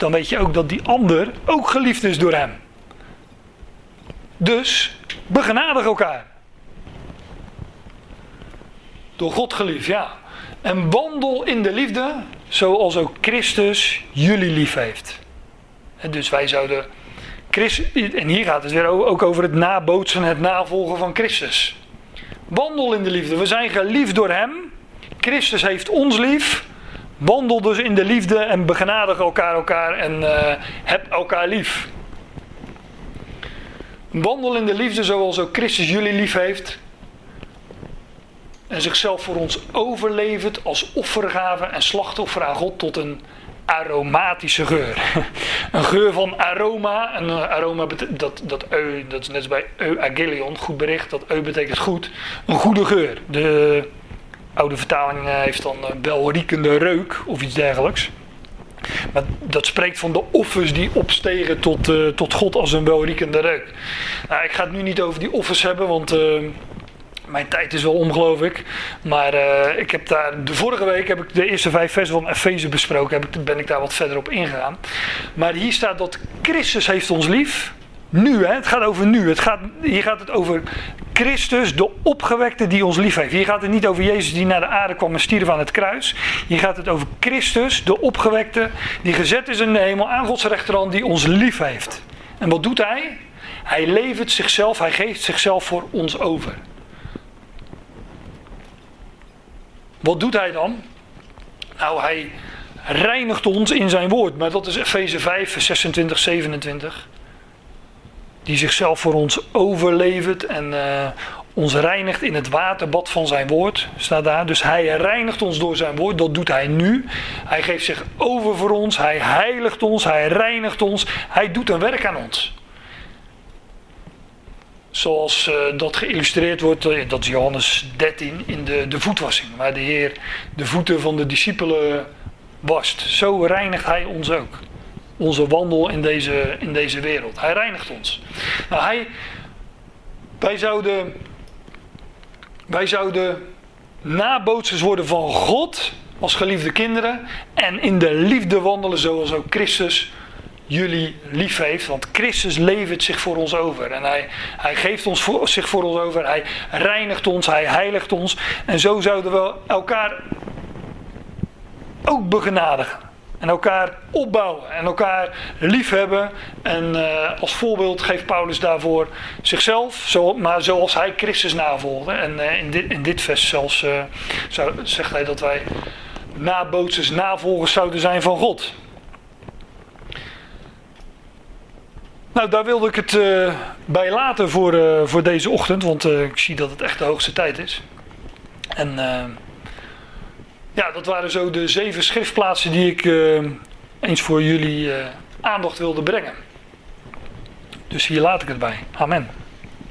[SPEAKER 1] dan weet je ook dat die ander ook geliefd is door hem. Dus begenadig elkaar. Door God geliefd, ja. En wandel in de liefde zoals ook Christus jullie lief heeft. En dus wij zouden. en hier gaat het weer ook over het nabootsen, het navolgen van Christus. Wandel in de liefde. We zijn geliefd door Hem. Christus heeft ons lief. Wandel dus in de liefde en begenadig elkaar elkaar en uh, heb elkaar lief. Wandel in de liefde zoals ook Christus jullie lief heeft. En zichzelf voor ons overlevert als offergave en slachtoffer aan God tot een aromatische geur. een geur van aroma. En eh, aroma dat, dat, eu, dat is net als bij euagelion, goed bericht. Dat eu betekent goed. Een goede geur. De oude vertaling eh, heeft dan eh, welriekende reuk of iets dergelijks. Maar dat spreekt van de offers die opstegen tot, uh, tot God als een welriekende reuk. Nou, ik ga het nu niet over die offers hebben, want mijn tijd is wel ongelooflijk. Maar uh, ik heb daar, de vorige week heb ik de eerste vijf versen van Efeze besproken. Heb ik, ben ik daar wat verder op ingegaan. Maar hier staat dat Christus heeft ons lief. Nu, hè? het gaat over nu. Het gaat, hier gaat het over Christus, de opgewekte die ons lief heeft. Hier gaat het niet over Jezus die naar de aarde kwam en stierf aan het kruis. Hier gaat het over Christus, de opgewekte, die gezet is in de hemel aan Gods rechterhand, die ons lief heeft. En wat doet hij? Hij levert zichzelf, hij geeft zichzelf voor ons over. Wat doet hij dan? Nou, hij reinigt ons in zijn woord. Maar dat is Efeze 5, 26, 27 die zichzelf voor ons overlevert en uh, ons reinigt in het waterbad van zijn woord, staat daar. Dus hij reinigt ons door zijn woord, dat doet hij nu. Hij geeft zich over voor ons, hij heiligt ons, hij reinigt ons, hij doet een werk aan ons. zoals uh, dat geïllustreerd wordt, uh, dat is Johannes 13, in de, de voetwassing, waar de Heer de voeten van de discipelen wast. Zo reinigt Hij ons ook. Onze wandel in deze, in deze wereld. Hij reinigt ons. Nou, hij, wij, zouden, wij zouden nabootsers worden van God als geliefde kinderen en in de liefde wandelen zoals ook Christus jullie lief heeft. Want Christus levert zich voor ons over. En hij, hij geeft ons voor, zich voor ons over. Hij reinigt ons. Hij heiligt ons. En zo zouden we elkaar ook begenadigen. En elkaar opbouwen. En elkaar liefhebben. En uh, als voorbeeld geeft Paulus daarvoor zichzelf. Zo, maar zoals hij Christus navolgde. En uh, in, dit, in dit vers zelfs zou, zegt hij dat wij nabootsers, navolgers zouden zijn van God. Nou, daar wilde ik het bij laten voor, voor deze ochtend, want ik zie dat het echt de hoogste tijd is. En ja, dat waren zo de zeven schriftplaatsen die ik eens voor jullie aandacht wilde brengen. Dus hier laat ik het bij. Amen.